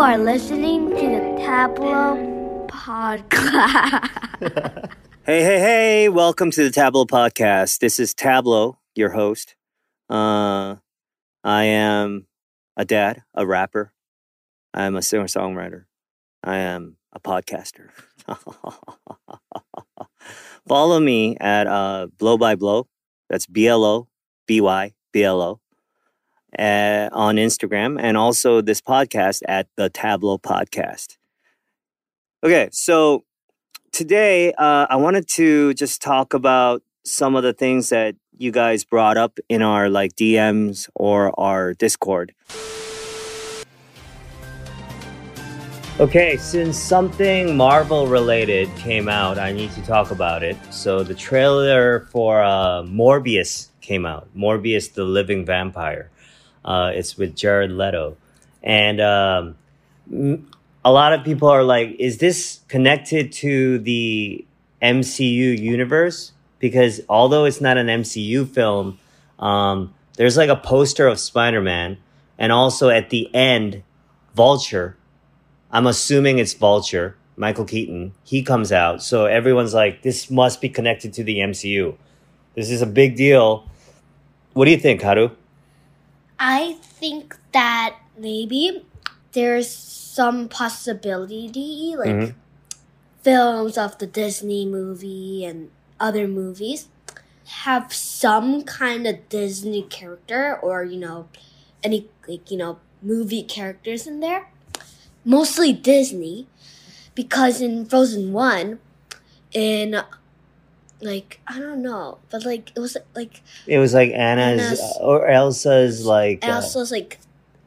are listening to the Tablo Podcast. Hey, hey, hey, welcome to the Tablo Podcast. This is Tablo, your host. Uh, I am a dad, a rapper. I'm a singer songwriter. I am a podcaster. Follow me at uh, blobyblo. That's B L O B Y B L O uh, on Instagram, and also this podcast at the Tablo Podcast. Okay, so today uh, I wanted to just talk about some of the things that you guys brought up in our like DMs or our Discord. Okay, since something Marvel related came out, I need to talk about it. So the trailer for uh, Morbius came out. Morbius, the Living Vampire. Uh, it's with Jared Leto, and um, a lot of people are like, "Is this connected to the MCU universe?" Because although it's not an MCU film, um, there's like a poster of Spider Man, and also at the end, Vulture. I'm assuming it's Vulture, Michael Keaton. He comes out. So everyone's like, this must be connected to the MCU. This is a big deal. What do you think, Haru? I think that maybe there's some possibility, like Mhm. films of the Disney movie and other movies have some kind of Disney character or, you know, any, like, you know, movie characters in there. Mostly Disney, because in Frozen 1, in like I don't know, but like it was like It was like Anna's, Anna's- or Elsa's, like. uh, Elsa's like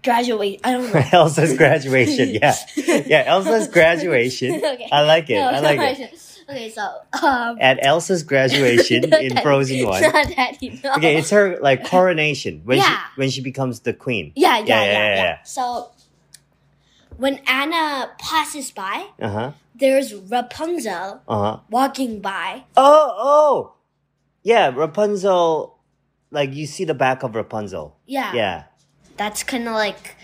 graduate. I don't know. Elsa's graduation, yeah. Yeah, Elsa's graduation. okay. I like it. No, I like it. it. Okay, so um, At Elsa's graduation in Frozen 1. Not that, you. Okay, it's her like coronation when Yeah. she when she becomes the queen. yeah, yeah, Yeah, yeah, yeah, yeah, yeah. So when Anna passes by, Uh huh. There's Rapunzel Uh huh. walking by. Oh oh, yeah. Rapunzel, like you see the back of Rapunzel. Yeah, Yeah. that's kind of like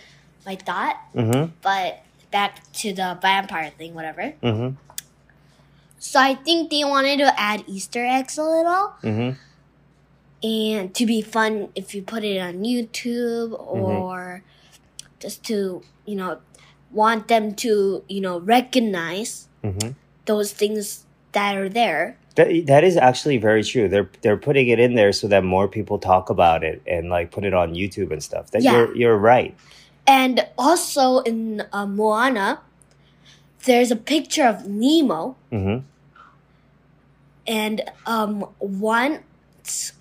my thought. Mm-hmm. But back to the vampire thing, whatever. Mm-hmm. So I think they wanted to add Easter eggs a little. Mm-hmm. and to be fun if you put it on YouTube Mm-hmm. or just to you know want them to you know recognize Mm-hmm. those things that are there. That, that is actually very true. They're they're putting it in there so that more people talk about it and like put it on YouTube and stuff. That Yeah. you're you're right. And also in uh, Moana, there's a picture of Nemo, Mm-hmm. and um, once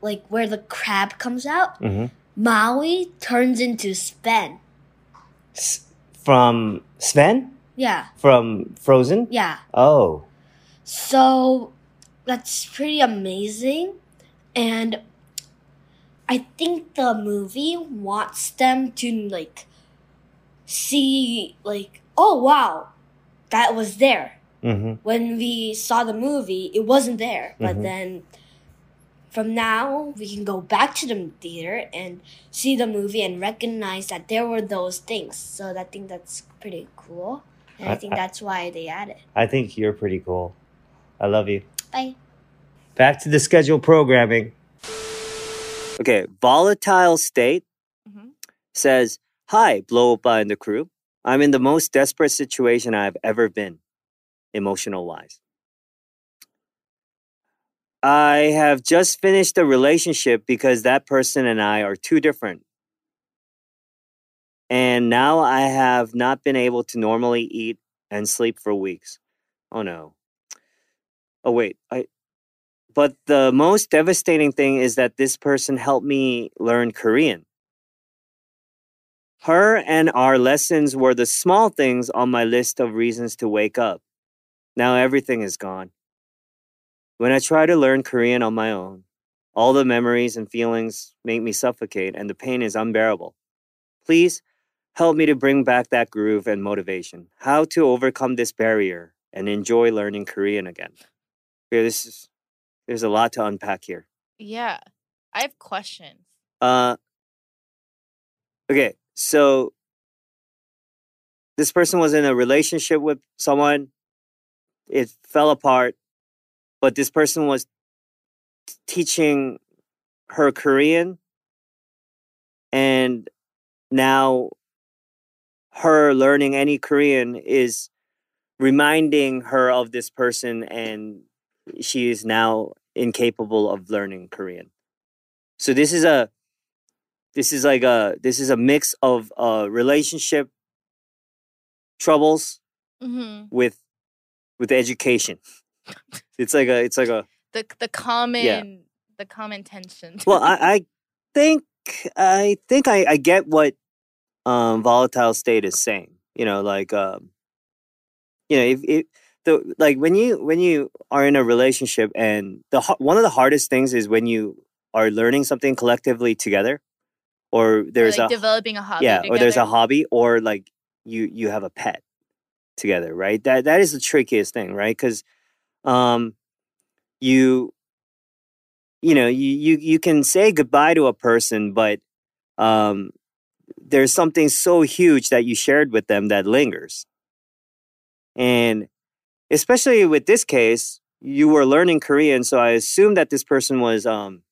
like where the crab comes out, Mm-hmm. Maui turns into Sven. S- from Sven Yeah, from Frozen. yeah. Oh. So that's pretty amazing. And I think the movie wants them to like see like oh wow that was there. Mm-hmm. When we saw the movie, it wasn't there. But Mhm. then from now we can go back to the theater and see the movie and recognize that there were those things. So I think that's pretty cool. And I, I- think that's why they added. I think you're pretty cool. I love you. Bye. Back to the schedule programming. Okay, volatile state Mhm. says, "Hi, blow up and the crew. I'm in the most desperate situation I've ever been, emotional wise. I have just finished a relationship because that person and I are too different. And now I have not been able to normally eat and sleep for weeks. Oh no. Oh wait, I but the most devastating thing is that this person helped me learn Korean. Her and our lessons were the small things on my list of reasons to wake up. Now everything is gone. When I try to learn Korean on my own, all the memories and feelings make me suffocate and the pain is unbearable. Please help me to bring back that groove and motivation. How to overcome this barrier and enjoy learning Korean again. Yeah, this is there's a lot to unpack here. Yeah. I have questions. Uh okay, so this person was in a relationship with someone. It fell apart, but this person was t- teaching her Korean, and now her learning any Korean is reminding her of this person, and she is now incapable of learning Korean. So this is a this is like a this is a mix of uh relationship troubles hmm with with education. It's like a it's like a The the common the common tension. well I, I think I think I, I get what um volatile state is saying. You know, like um you know, if it the like when you when you are in a relationship and the one of the hardest things is when you are learning something collectively together or Or, there's like a developing a hobby. yeah or there's a hobby or like you you have a pet together right that that is the trickiest thing right because um you you know you you you can say goodbye to a person but um there's something so huge that you shared with them that lingers. And especially with this case you were learning korean so i assume that this person was um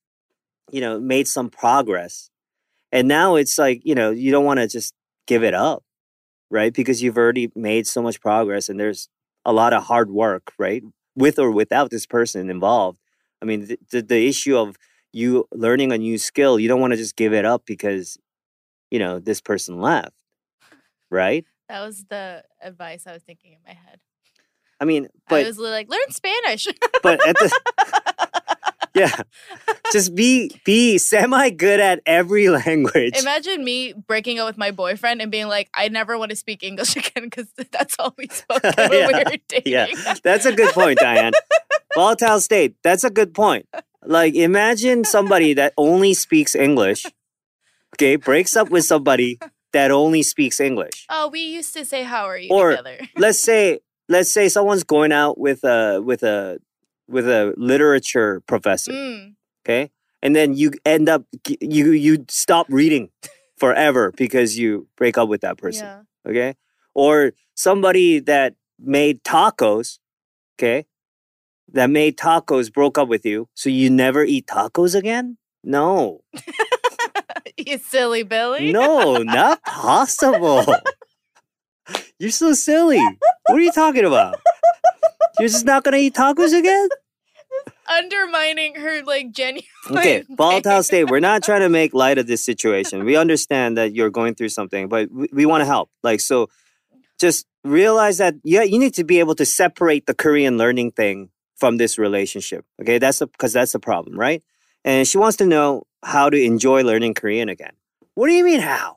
you know made some progress. And now it's like you know you don't want to just give it up right? Because you've already made so much progress and there's a lot of hard work right? With or without this person involved. I mean the, the, the issue of you learning a new skill you don't want to just give it up because you know this person left right That was the advice I was thinking in my head. i mean I but was like, learn Spanish. but at the yeah just be be semi good at every language Imagine me breaking up with my boyfriend and being like, I never want to speak English again because that's all we spoke when we Yeah, were dating. yeah. That's a good point, Diane. Volatile state. That's a good point. Like, imagine somebody that only speaks English, okay, breaks up with somebody that only speaks English. Oh, we used to say how are you Or- together. Let's say, let's say someone's going out with a with a with a literature professor, Mm, okay, and then you end up you you stop reading forever because you break up with that person yeah. okay? Or somebody that made tacos, okay? That made tacos broke up with you, so you never eat tacos again? No. you silly Billy. No, not possible. You're so silly. What are you talking about? You're just not gonna eat tacos again? Undermining her like genuine. Okay, volatile state. We're not trying to make light of this situation. We understand that you're going through something, but we, we want to help. Like, so just realize that, yeah, you need to be able to separate the Korean learning thing from this relationship. Okay, that's because that's the problem, right? And she wants to know how to enjoy learning Korean again. What do you mean, how?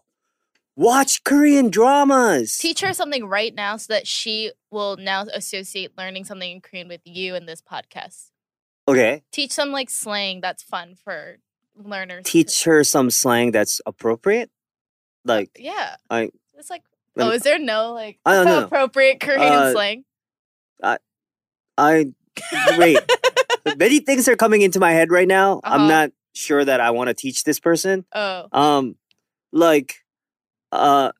Watch Korean dramas. Teach her something right now so that she will now associate learning something in Korean with you in this podcast. okay, Teach some like slang that's fun for learners. to- teach her some slang that's appropriate. Like, Yeah. I- It's like, let oh, is there no like I don't know. appropriate Korean Uh, slang? I wait. Many things are coming into my head right now. Uh-huh. I'm not sure that I want to teach this person. Oh, Um, like, uh,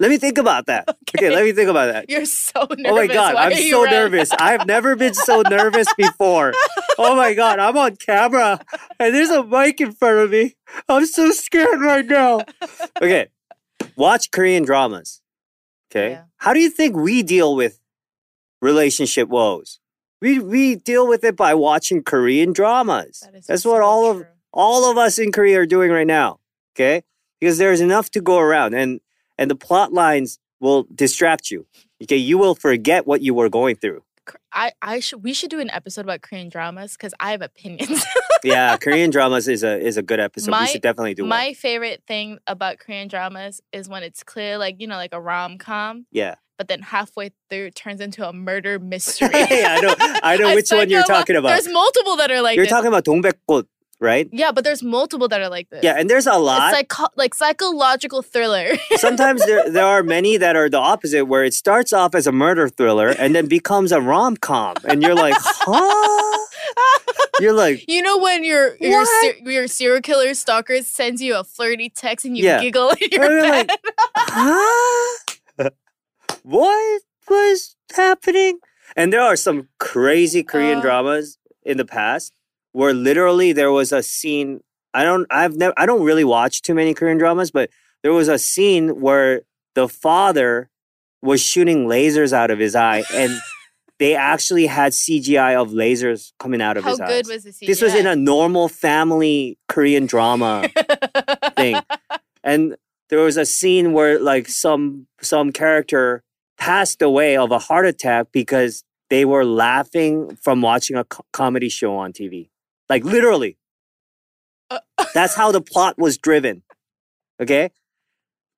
let me think about that. Okay, let me think about that. you're so nervous. Oh my god, Why I'm so red? nervous. I've never been so nervous before. Oh my god, I'm on camera and there's a mic in front of me. I'm so scared right now. Okay, watch Korean dramas. Okay, Yeah. how do you think we deal with relationship woes? We we deal with it by watching Korean dramas. That is That's so what all of all of us in Korea are doing right now. Okay, because there's enough to go around, and and the plot lines will distract you. Okay, you will forget what you were going through. I, I should we should do an episode about Korean dramas because I have opinions. Yeah, Korean dramas is a is a good episode. My- we should definitely do one. My favorite thing about Korean dramas is when it's clear, like you know, like a rom com, Yeah, but then halfway through it turns into a murder mystery. yeah, I know, I know A which one you're psycho- talking about. There's multiple that are like You're this. talking about 동백꽃, right? Yeah, but there's multiple that are like this. Yeah, and there's a lot. It's like co- like psychological thriller. Sometimes there there are many that are the opposite, where it starts off as a murder thriller and then becomes a rom com, and you're like, huh? You're like, you know when your your What? ser- your serial killer stalker sends you a flirty text and you Yeah. giggle in And your you're bed. like, huh? What was happening? And there are some crazy Korean Uh. dramas in the past where literally there was a scene. I don't. I've never. I don't really watch too many Korean dramas, but there was a scene where the father was shooting lasers out of his eye, and they actually had CGI of lasers coming out of How his good eyes. was the CGI? this was in a normal family Korean drama thing. and there was a scene where like some some character passed away of a heart attack because they were laughing from watching a co- comedy show on TV. Like literally. Uh. That's how the plot was driven. Okay?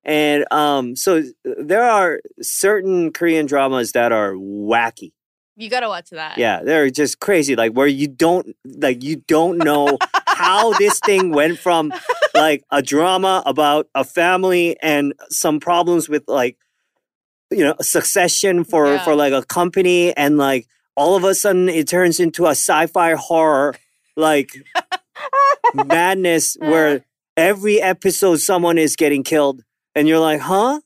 And um so there are certain Korean dramas that are wacky. you gotta watch that. Yeah, they're just crazy. Like where you don't like you don't know how this thing went from like a drama about a family and some problems with like you know succession for Yeah. for like a company and like all of a sudden it turns into a sci-fi horror like madness where every episode someone is getting killed and you're like, "Huh?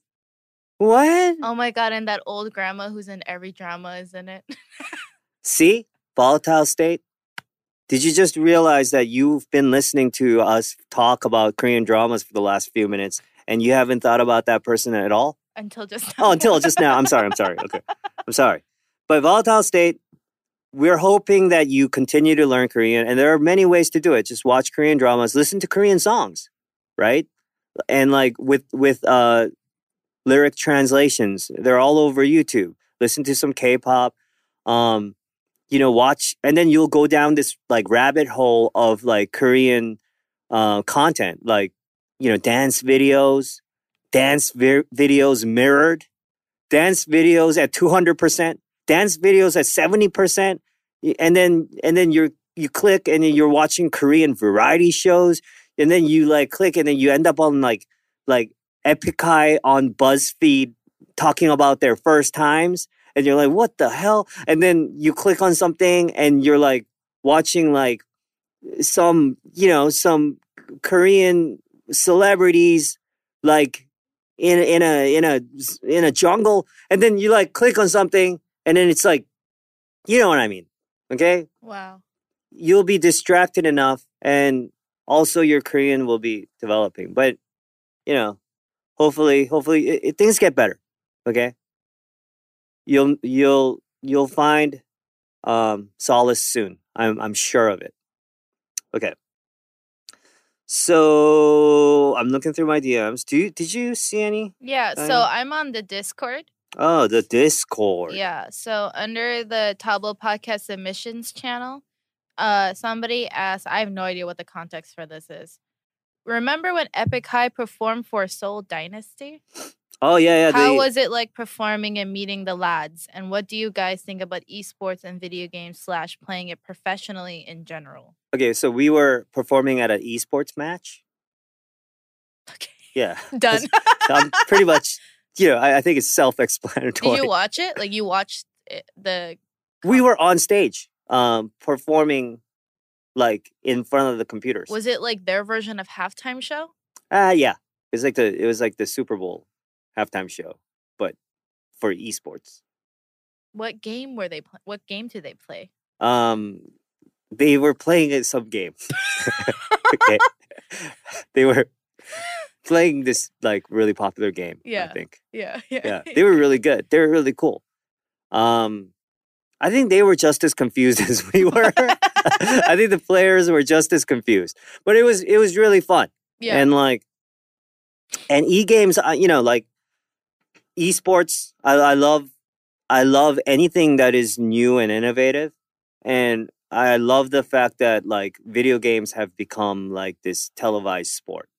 What?" Oh my god, and that old grandma who's in every drama is in it. See, volatile state. Did you just realize that you've been listening to us talk about Korean dramas for the last few minutes and you haven't thought about that person at all? Until just Oh, until just now. I'm sorry. I'm sorry. Okay. I'm sorry. But volatile state, we're hoping that you continue to learn Korean and there are many ways to do it. Just watch Korean dramas, listen to Korean songs, right? And like with with uh lyric translations, they're all over YouTube. Listen to some K-pop. Um you know, watch and then you'll go down this like rabbit hole of like Korean uh content, like you know, dance videos, dance vi- videos mirrored, dance videos at 200%, dance videos at 70%, and then and then you're you click and then you're watching Korean variety shows and then you like click and then you end up on like like Epik High on BuzzFeed talking about their first times and you're like what the hell? And then you click on something and you're like watching like some you know some Korean celebrities like in in a in a in a jungle and then you like click on something and then it's like you know what I mean okay? Wow. you'll be distracted enough and also your Korean will be developing but you know hopefully hopefully it, it- things get better okay? You'll you'll you'll find um solace soon i'm i'm sure of it okay so i'm looking through my dms do you did you see any Yeah, Um, so I'm on the Discord. oh the discord Yeah, so under the Tablo Podcast submissions channel, uh, somebody asked, I have no idea what the context for this is. Remember when Epik High performed for Seoul Dynasty? Oh yeah yeah How they- was it like performing and meeting the lads? And what do you guys think about esports and video games slash playing it professionally in general? okay so we were performing at an esports match Okay, yeah done. i'm pretty much you know i, I think it's self-explanatory Did you watch it? Like you watched it, the we were on stage um performing like in front of the computers was it like their version of halftime show? ah yeah it's like the it was like the super bowl halftime show but for esports What game were they? Pl- what game did they play? um they were playing at some game okay they were playing this like really popular game Yeah, i Yeah. think Yeah, yeah they were really good they were really cool um i think they were just as confused as we were i think the players were just as confused but it was it was really fun yeah. and like and e-games you know like esports I, I love i love anything that is new and innovative. And i love the fact that like video games have become like this televised sport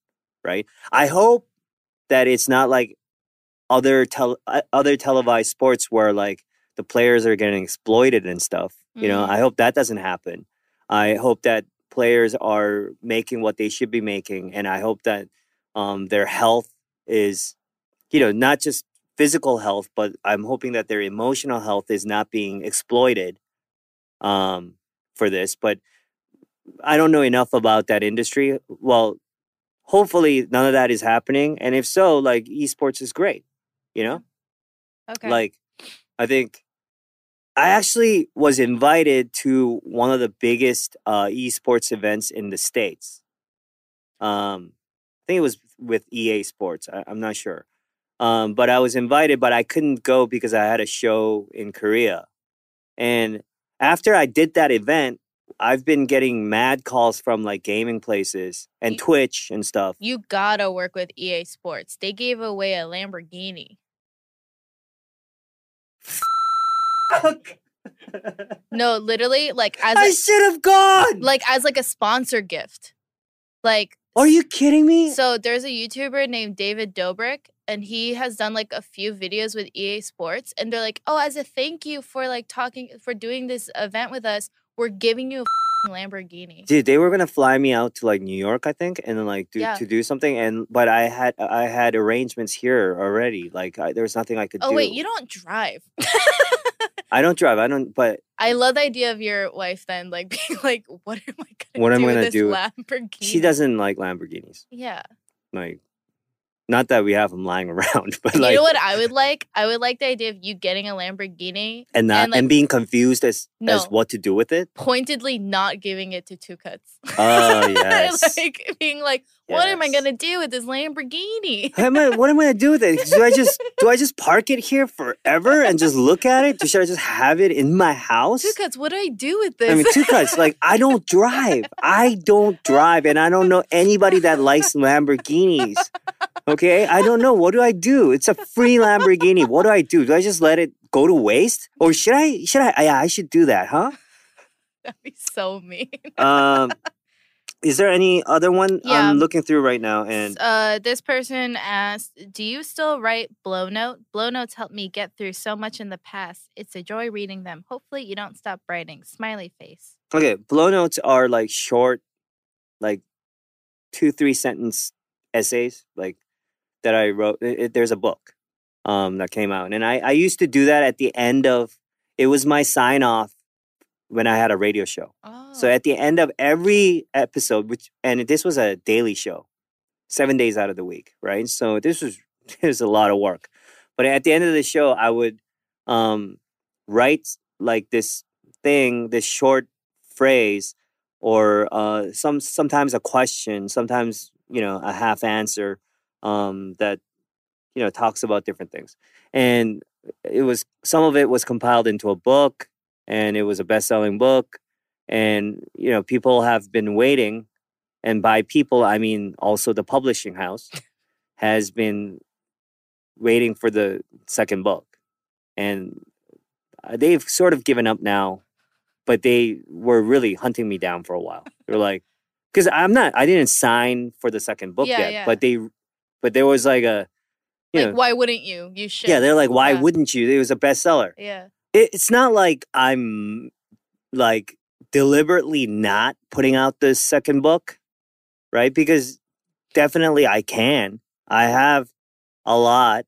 right? I hope that it's not like other tel- uh, other televised sports where like the players are getting exploited and stuff you know? Mhm. i hope that doesn't happen. I hope that players are making what they should be making and i hope that um, their health is you know not just physical health but i'm hoping that their emotional health is not being exploited um, for this but i don't know enough about that industry well hopefully none of that is happening and if so like esports is great you know Okay. Like, I think I actually was invited to one of the biggest uh, esports events in the states. Um, I think it was with EA Sports. I, I'm not sure, um, but I was invited, but I couldn't go because I had a show in Korea. And after I did that event, I've been getting mad calls from like gaming places and You- Twitch and stuff. you gotta work with EA Sports. They gave away a Lamborghini. No, literally, like as I should have gone. like as like a sponsor gift. Like Are you kidding me? So there's a YouTuber named David Dobrik, and he has done like a few videos with EA Sports, and they're like, "Oh, as a thank you for like talking for doing this event with us, we're giving you a f***ing Lamborghini." Dude, they were gonna fly me out to like New York, I think, and then like do, Yeah. to do something. And but I had I had arrangements here already. Like I, there was nothing I could Oh do. wait, you don't drive. I don't drive. I don't. But I love the idea of your wife then like being like, "What am I gonna What do am I gonna do Lamborghini?" she doesn't like Lamborghinis. Yeah. Like, not that we have them lying around, but like, you know what I would like? I would like the idea of you getting a Lamborghini, and not and, and, being confused as No. as what to do with it. pointedly not giving it to Tukutz. Oh yes. like being like, what am I gonna do with this Lamborghini? Am I, what am I gonna do with it? Do I just do I just park it here forever and just look at it? Should I just have it in my house? Two cuts, what do I do with this? I mean, Tukutz. Like, I don't drive. I don't drive, and I don't know anybody that likes Lamborghinis. Okay, I don't know. What do I do? It's a free Lamborghini. What do I do? Do I just let it go to waste, or should I? Should I? Yeah, I should do that, huh? That'd be so mean. Um, is there any other one Yeah. I'm looking through right now? And uh, this person asked, "Do you still write Blonote? Blow notes helped me get through so much in the past. It's a joy reading them. Hopefully, you don't stop writing. Smiley face. okay, Blonotes are like short, like two three sentence essays, like that I wrote. It, it- there's a book um, that came out, and I I used to do that at the end of. It was my sign off when I had a radio show. Oh, So at the end of every episode, which and this was a daily show, seven days out of the week, right? So this was this was a lot of work. But at the end of the show, I would um, write like this thing, this short phrase, or uh, some sometimes a question, sometimes you know a half answer um, that you know talks about different things, and it was some of it was compiled into a book, and it was a best selling book and you know people have been waiting and by people i mean also the publishing house has been waiting for the second book. And uh, they've sort of given up now but they were really hunting me down for a while. They're like because i'm not i didn't sign for the second book Yeah, yet yeah. but they but there was like a you like know why wouldn't you? You should. yeah they're like why Yeah. wouldn't you it was a bestseller Yeah. it, it's not like I'm like deliberately not putting out the second book, right? Because definitely I can. I have a lot.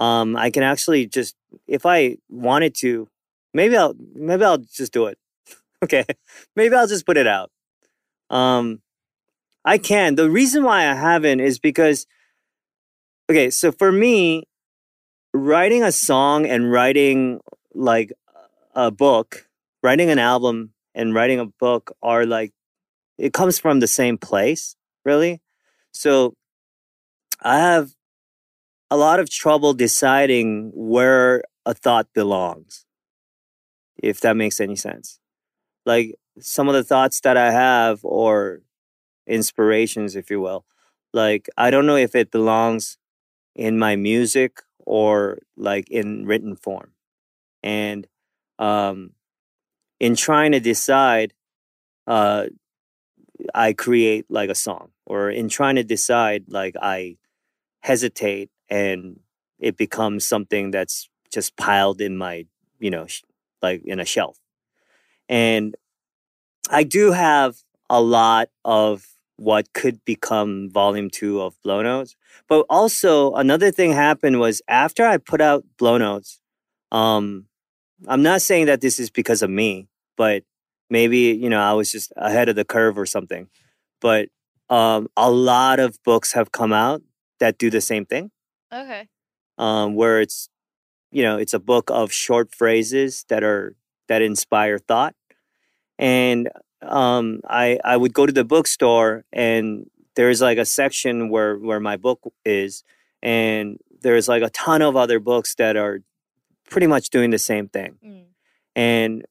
Um, I can actually just if I wanted to, maybe I'll maybe I'll just do it. okay, maybe I'll just put it out. Um, I can. The reason why I haven't is because, okay, so for me, writing a song and writing like a book, writing an album and writing a book are like it comes from the same place, really. So I have a lot of trouble deciding where a thought belongs. If that makes any sense. Like some of the thoughts that I have or inspirations if you will. Like I don't know if it belongs in my music or like in written form. And um, in trying to decide, uh, I create like a song, or in trying to decide, like I hesitate and it becomes something that's just piled in my, you know, sh- like in a shelf. And I do have a lot of what could become volume two of Blonotes. But also another thing happened was after I put out Blonotes, um, I'm not saying that this is because of me, but maybe, you know, I was just ahead of the curve or something. But um, a lot of books have come out that do the same thing, Okay. um, where it's you know, it's a book of short phrases that are that inspire thought. And um, I I would go to the bookstore and there's like a section where where my book is, and there's like a ton of other books that are pretty much doing the same thing. Mm. And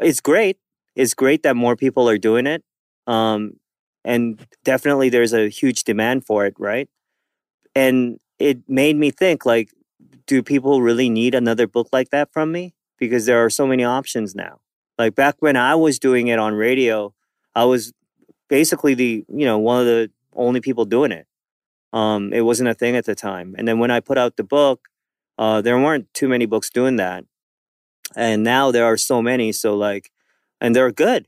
it's great. It's great that more people are doing it. Um, and definitely there's a huge demand for it, right? And it made me think like, do people really need another book like that from me? Because there are so many options now. Like back when I was doing it on radio, I was basically the, you know, one of the only people doing it. Um, it wasn't a thing at the time. And then when I put out the book, uh, there weren't too many books doing that. And now there are so many. So like, and they're good.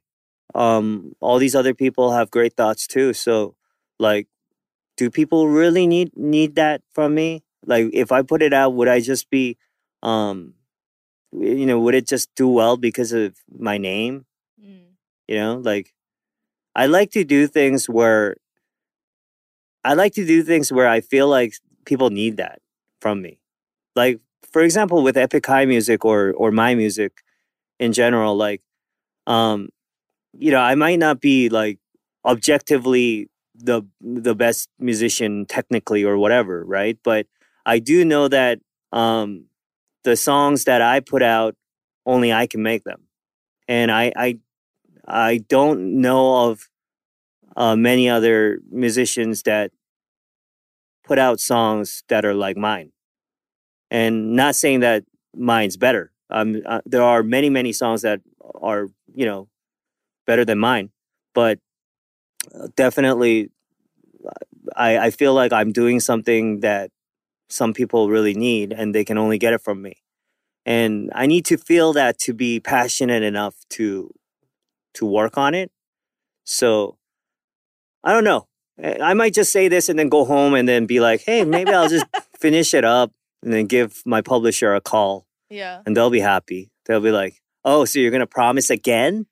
Um, all these other people have great thoughts too. So like, do people really need need that from me? Like, if I put it out, would I just be, um, you know, would it just do well because of my name? Mm. You know, like I like to do things where I like to do things where I feel like people need that from me. Like for example, with Epik High music or or my music in general, like um, you know, I might not be like objectively the the best musician technically or whatever, right? But I do know that um the songs that I put out only I can make them. And I I I don't know of uh, many other musicians that put out songs that are like mine. And not saying that mine's better. Um, uh, there are many, many songs that are, you know, better than mine. But uh, definitely, I, I feel like I'm doing something that some people really need and they can only get it from me. And I need to feel that to be passionate enough to to work on it. So I don't know. Eh, I might just say this and then go home and then be like, hey, maybe I'll just finish it up and then give my publisher a call Yeah. and they'll be happy. They'll be like, oh, so you're going to promise again?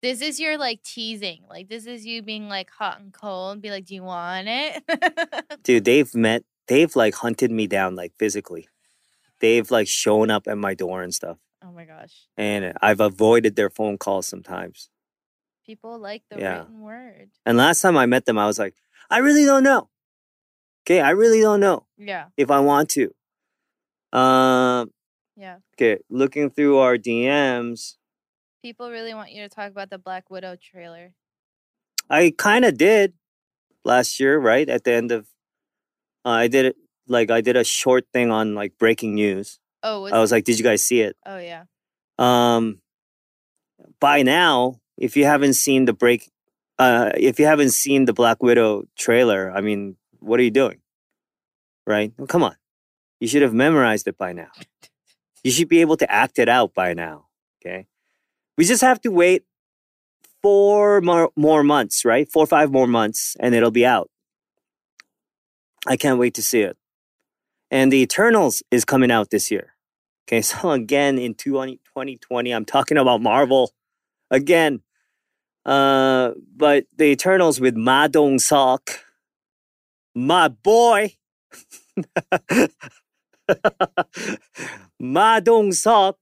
This is your like teasing. Like this is you being like hot and cold. Be like, do you want it? Dude, they've met, they've like hunted me down like physically. They've like shown up at my door and stuff. oh my gosh. And I've avoided their phone calls sometimes. People like the Yeah. written word. And last time I met them, I was like, I really don't know. Okay, I really don't know Yeah. if I want to. Um, Yeah. okay, looking through our DMs, People really want you to talk about the Black Widow trailer. I kind of did last year, right at the end of. Uh, I did it like I did a short thing on like breaking news. Oh, was I was like, "Did you guys see it?" oh yeah. Um, by now, if you haven't seen the break, uh, if you haven't seen the Black Widow trailer, I mean, what are you doing? Right? Well, come on, you should have memorized it by now. You should be able to act it out by now. Okay, we just have to wait four more more months, right? Four or five more months, and it'll be out. I can't wait to see it. And the Eternals is coming out this year. Okay, so again in 20, 2020, I'm talking about Marvel again. Uh, but the Eternals with Ma Dong Sok, my boy, Ma Dong Sok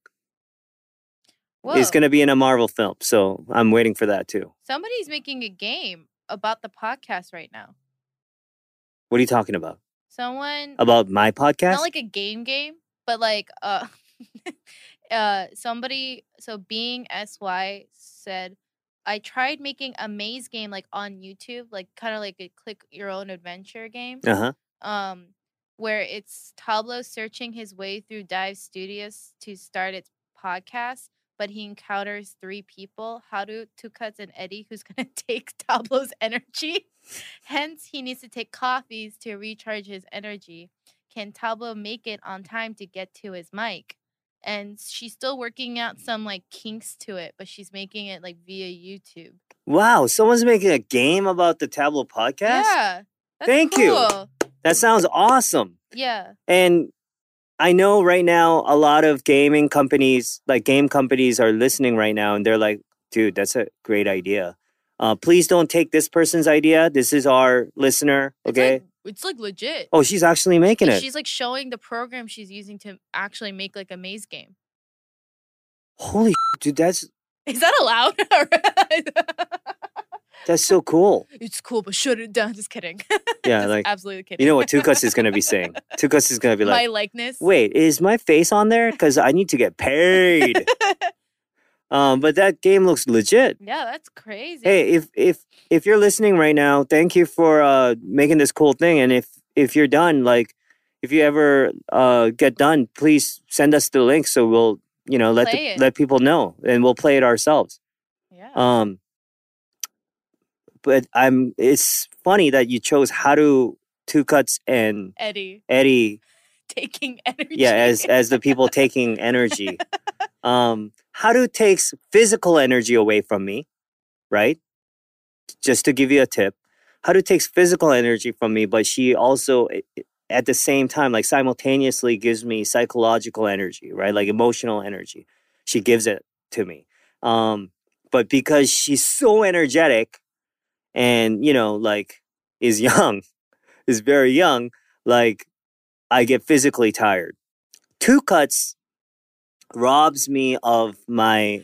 is going to be in a Marvel film. So I'm waiting for that too. Somebody's making a game about the podcast right now. What are you talking about? Someone About my podcast? not like a game game, but like uh uh somebody so being SY said I tried making a maze game like on YouTube, like kind of like a click your own adventure game. uh huh. Um where it's Tablo searching his way through Dive Studios to start its podcast, but he encounters three people, Haru, Tukutz, and Eddie, who's gonna take Tablo's energy. Hence, he needs to take coffees to recharge his energy. Can Tablo make it on time to get to his mic? And she's still working out some like kinks to it, but she's making it like via YouTube. Wow, someone's making a game about the Tablo podcast? Yeah. Thank you. That sounds awesome. Yeah. And I know right now a lot of gaming companies, like game companies, are listening right now and they're like, dude, that's a great idea. Uh, please don't take this person's idea. This is our listener. It's Okay. like It's like legit. Oh, she's actually making it. She's like showing the program she's using to actually make like a maze game. Holy dude, that's Is that allowed? that's so cool. it's cool, but shut it down. Just kidding. Yeah, Just like absolutely kidding. you know what Tukutz is gonna be saying. Tukutz is gonna be like my like, likeness. wait, is my face on there? Because I need to get paid. Um, but that game looks legit. yeah, that's crazy. Hey, if if if you're listening right now, thank you for uh making this cool thing. And if if you're done, like if you ever uh get done, please send us the link so we'll you know let the, let people know and we'll play it ourselves. yeah. Um, but I'm. It's funny that you chose how to Tukutz and Eddie Eddie. taking energy. Yeah, as as the people taking energy. Um, Haru takes physical energy away from me, right? Just to give you a tip, how Haru takes physical energy from me, but she also i- i- at the same time, like simultaneously, gives me psychological energy, right? Like emotional energy. She gives it to me. Um, but because she's so energetic, and you know, like is young, is very young, like I get physically tired. Tukutz robs me of my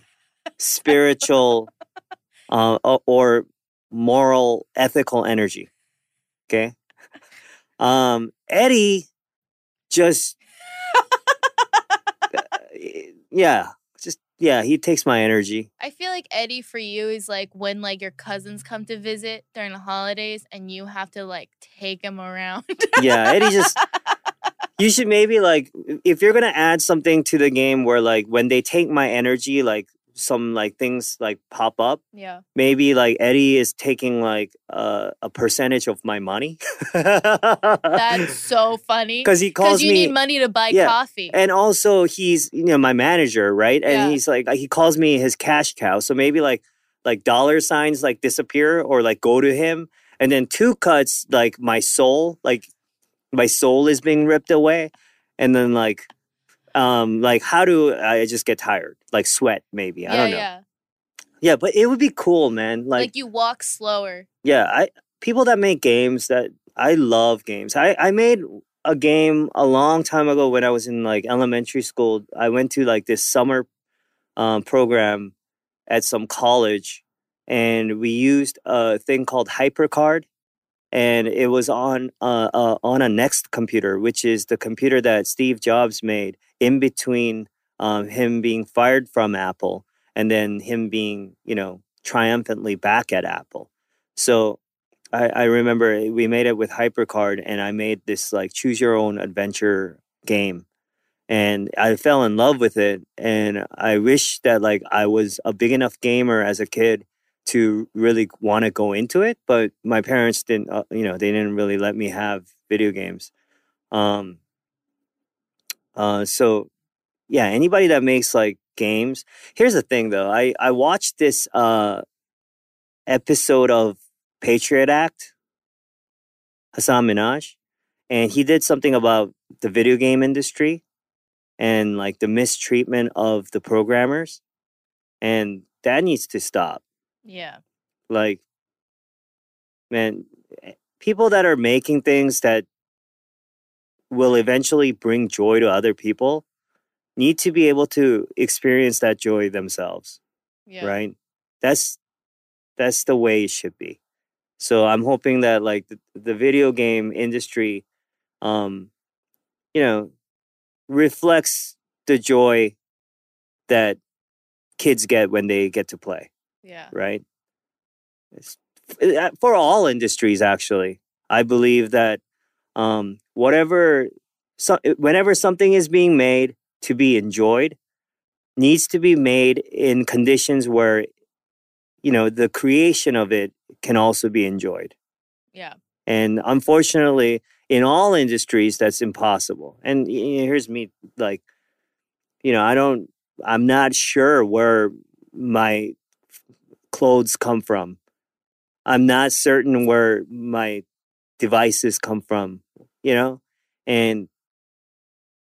spiritual uh, or moral ethical energy okay um eddie just yeah just yeah he takes my energy I feel like Eddie for you is like when like your cousins come to visit during the holidays and you have to like take them around. yeah eddie just you should maybe like if you're gonna add something to the game where like when they take my energy like some like things like pop up yeah. maybe like Eddie is taking like uh, a percentage of my money. That's so funny. because he calls Because you me, need money to buy Yeah, coffee. and also he's you know my manager, right? And Yeah. he's like he calls me his cash cow. So maybe like like dollar signs like disappear or like go to him, and then Tukutz like my soul, like my soul is being ripped away, and then like um like how do I just get tired? Like sweat maybe I yeah, don't know. yeah. Yeah, but it would be cool, man. Like, like you walk slower. yeah i people that make games that i love games i i made a game a long time ago when i was in like elementary school i went to like this summer um, program at some college and we used a thing called hypercard and it was on uh, uh, on a next computer which is the computer that steve jobs made in between um, him being fired from apple and then him being you know triumphantly back at apple so I, I remember we made it with HyperCard and I made this like choose your own adventure game. And I fell in love with it. And I wish that like I was a big enough gamer as a kid to really want to go into it. But my parents didn't, uh, you know, they didn't really let me have video games. Um, uh, so yeah, anybody that makes like games. Here's the thing though. I, I watched this uh, episode of Patriot Act, Hasan Minhaj, and he did something about the video game industry and like the mistreatment of the programmers. And that needs to stop. Yeah. Like, man, eh, people that are making things that will eventually bring joy to other people need to be able to experience that joy themselves Yeah. right that's that's the way it should be so i'm hoping that like the, the video game industry um you know reflects the joy that kids get when they get to play Yeah. right It's- uh, for all industries actually i believe that um whatever so, whenever something is being made to be enjoyed needs to be made in conditions where you know the creation of it can also be enjoyed Yeah. and unfortunately in all industries that's impossible and here's me like you know i don't i'm not sure where my clothes come from i'm not certain where my devices come from you know and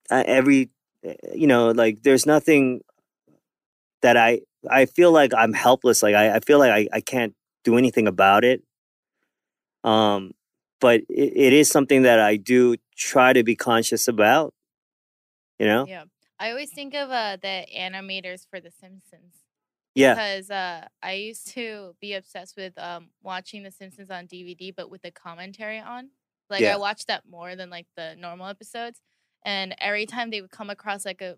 uh, every uh, you know like there's nothing that i i feel like i'm helpless like i, I feel like I, I can't do anything about it um but it, it is something that I do try to be conscious about. You know? Yeah. I always think of uh, the animators for The Simpsons. Yeah. Because uh, I used to be obsessed with um, watching The Simpsons on DVD, but with the commentary on. Like Yeah. I watched that more than like the normal episodes, and every time they would come across like a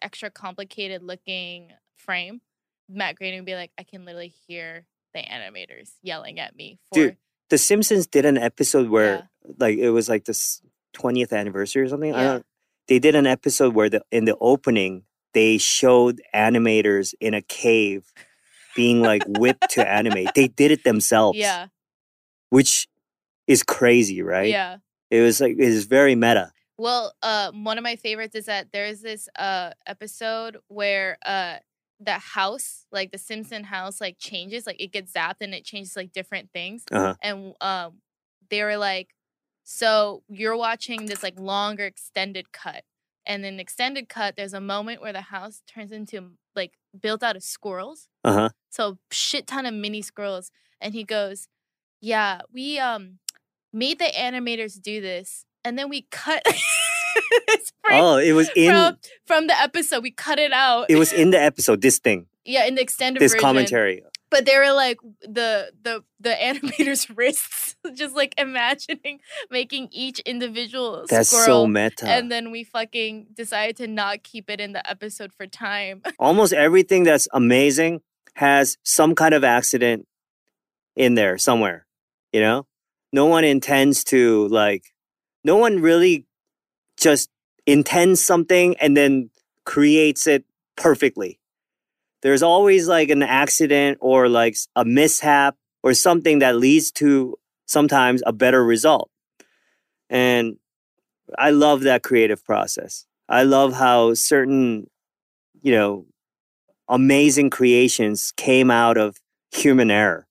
extra complicated looking frame, Matt Groening would be like, "I can literally hear the animators yelling at me for Dude, The Simpsons did an episode where Yeah. like it was like this 20th anniversary or something. I Yeah. don't they did an episode where the in the opening they showed animators in a cave being like whipped to animate. They did it themselves. yeah, Which is crazy, right? yeah." It was like it was very meta. Well, uh, one of my favorites is that there's this uh episode where uh the house, like the Simpson house, like changes, like it gets zapped and it changes like different things. Uh-huh. And um, they were like, so you're watching this like longer extended cut, and in the extended cut, there's a moment where the house turns into like built out of squirrels. Uh-huh. So shit ton of mini squirrels, and he goes, "Yeah, we um made the animators do this, and then we cut." Oh, it was in from, from the episode. We cut it out. it was in the episode, this thing, yeah, in the extended this version. commentary. But they were like the the the animators' wrists, just like imagining making each individual That's squirrel. so meta. and then we fucking decided to not keep it in the episode for time. Almost everything that's amazing has some kind of accident in there somewhere. You know? No one intends to like no one really just intends something and then creates it perfectly. There's always like an accident or like a mishap or something that leads to sometimes a better result. And I love that creative process. I love how certain, you know, amazing creations came out of human error.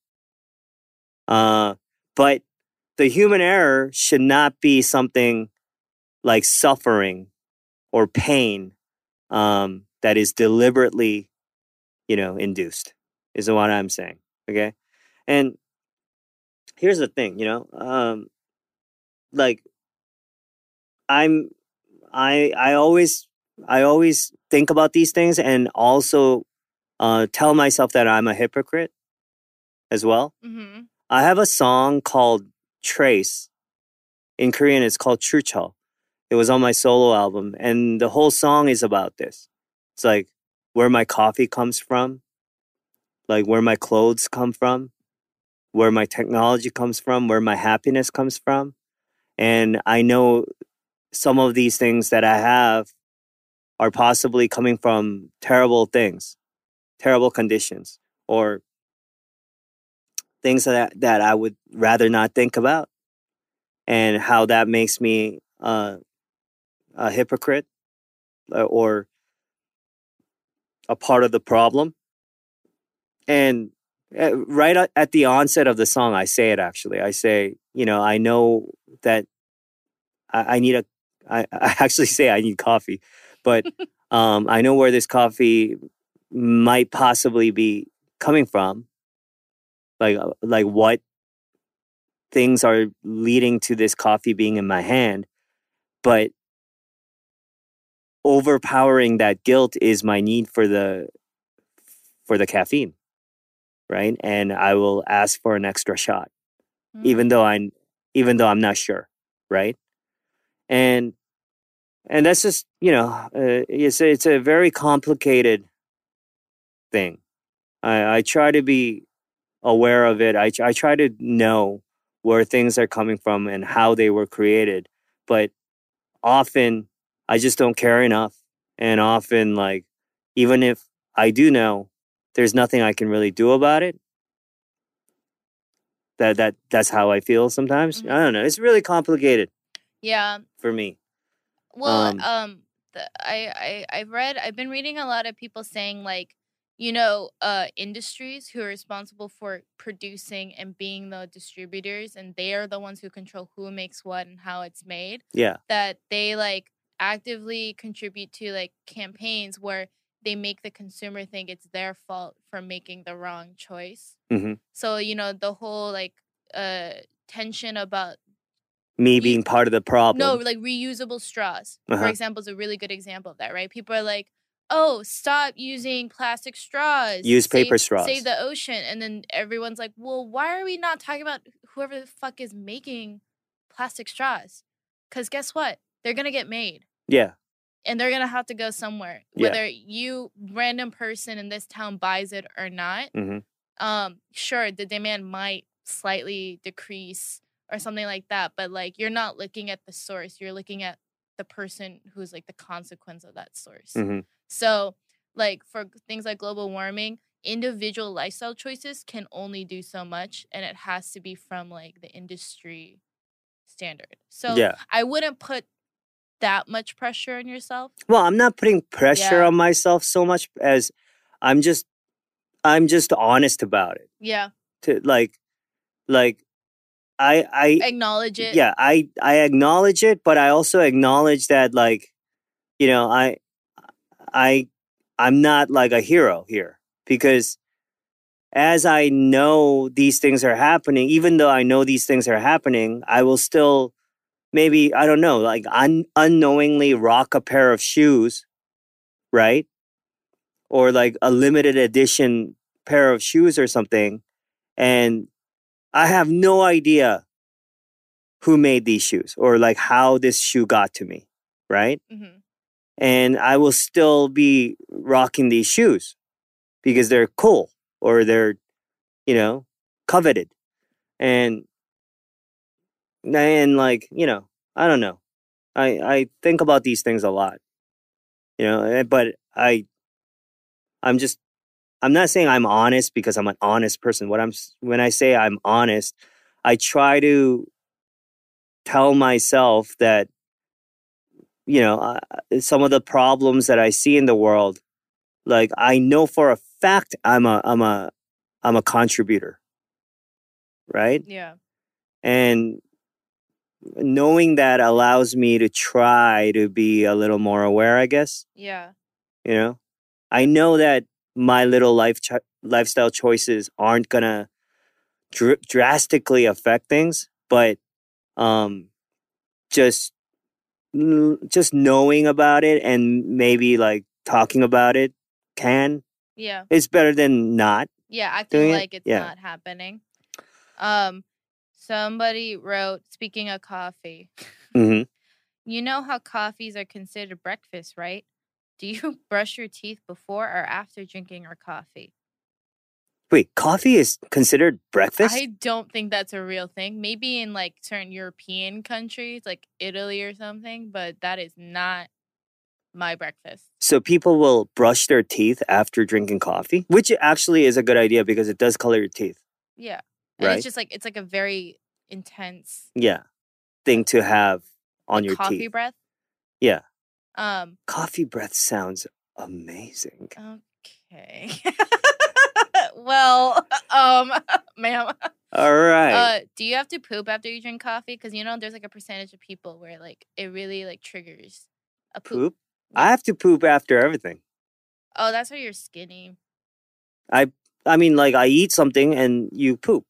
Uh, but the human error should not be something like suffering or pain um, that is deliberately, you know, induced, is what I'm saying. Okay. And here's the thing, you know, um, like I'm, I, I always, I always think about these things and also uh, tell myself that I'm a hypocrite as well. Mm-hmm. I have a song called Trace. In Korean, it's called Chucho. It was on my solo album, and the whole song is about this. It's like where my coffee comes from, like where my clothes come from, where my technology comes from, where my happiness comes from. And I know some of these things that I have are possibly coming from terrible things, terrible conditions, or things that that I would rather not think about, and how that makes me uh, a hypocrite uh, or a part of the problem. And uh, right at- at the onset of the song, I say it actually. I say, you know, I know that I, I need a. I, I actually say I need coffee, but um, I know where this coffee might possibly be coming from like uh, like what things are leading to this coffee being in my hand but overpowering that guilt is my need for the for the caffeine right and i will ask for an extra shot Mm. even though i'm even though i'm not sure right and and that's just you know uh, it's a, it's a very complicated thing i i try to be aware of it. I, I try to know where things are coming from and how they were created. But often I just don't care enough. And often, like, even if I do know, there's nothing I can really do about it. That, that that's how I feel sometimes. Mhm. I don't know. It's really complicated Yeah. for me. Well, Um, um, the, I I I've read I've been reading a lot of people saying like, you know, uh, industries who are responsible for producing and being the distributors, and they are the ones who control who makes what and how it's made. Yeah. That they like actively contribute to like campaigns where they make the consumer think it's their fault for making the wrong choice. Mhm. So you know the whole like uh tension about Me being part of the problem. No, like reusable straws, for Uh-huh. example, is a really good example of that, right? People are like, "Oh, stop using plastic straws. Use paper save, straws." Save the ocean." And then everyone's like, "Well, why are we not talking about whoever the fuck is making plastic straws? Because guess what? They're gonna get made." Yeah. and they're gonna have to go somewhere Yeah. whether you random person in this town buys it or not hmm um sure the demand might slightly decrease or something like that but like you're not looking at the source you're looking at the person who's like the consequence of that source hmm so like for things like global warming individual lifestyle choices can only do so much and it has to be from like the industry standard so Yeah. i wouldn't put that much pressure on yourself Well, I'm not putting pressure Yeah. on myself so much as I'm just I'm just honest about it. yeah To like like I I acknowledge it. yeah, I I acknowledge it, but I also acknowledge that like you know, I I I'm not like a hero here because as I know these things are happening, even though I know these things are happening, I will still maybe I don't know, like un- unknowingly rock a pair of shoes, right? Or like a limited edition pair of shoes or something, and I have no idea who made these shoes or like how this shoe got to me, right? hmm and I will still be rocking these shoes because they're cool or they're, you know, coveted. And and like, you know, I don't know. I I think about these things a lot. You know, eh, but I I'm just I'm not saying I'm honest because I'm an honest person. What I'm when I say I'm honest, I try to tell myself that you know uh, some of the problems that I see in the world, like I know for a fact I'm a I'm a I'm a contributor, right? Yeah. And knowing that allows me to try to be a little more aware, I guess. Yeah. You know, I know that my little life cho- lifestyle choices aren't gonna dr- drastically affect things, but um, just just knowing about it and maybe like talking about it can Yeah. it's better than not. Yeah. Doing it? like it's Yeah. not happening. Um, somebody wrote, speaking of coffee, hmm you know how coffees are considered breakfast, right? Do you brush your teeth before or after drinking your coffee? Wait, coffee is considered breakfast? I don't think that's a real thing. Maybe in like certain European countries, like Italy or something, but that is not my breakfast. So people will brush their teeth after drinking coffee, which actually is a good idea because it does color your teeth. Yeah. And Right. it's just like it's like a very intense Yeah, thing to have on like, your coffee teeth. breath. Yeah, Um coffee breath sounds amazing. okay. well, um ma'am. All right. Uh do you have to poop after you drink coffee cuz you know there's like a percentage of people where like it really like triggers a poop. poop. I have to poop after everything. Oh, that's why you're skinny. I I mean, like I eat something and you poop.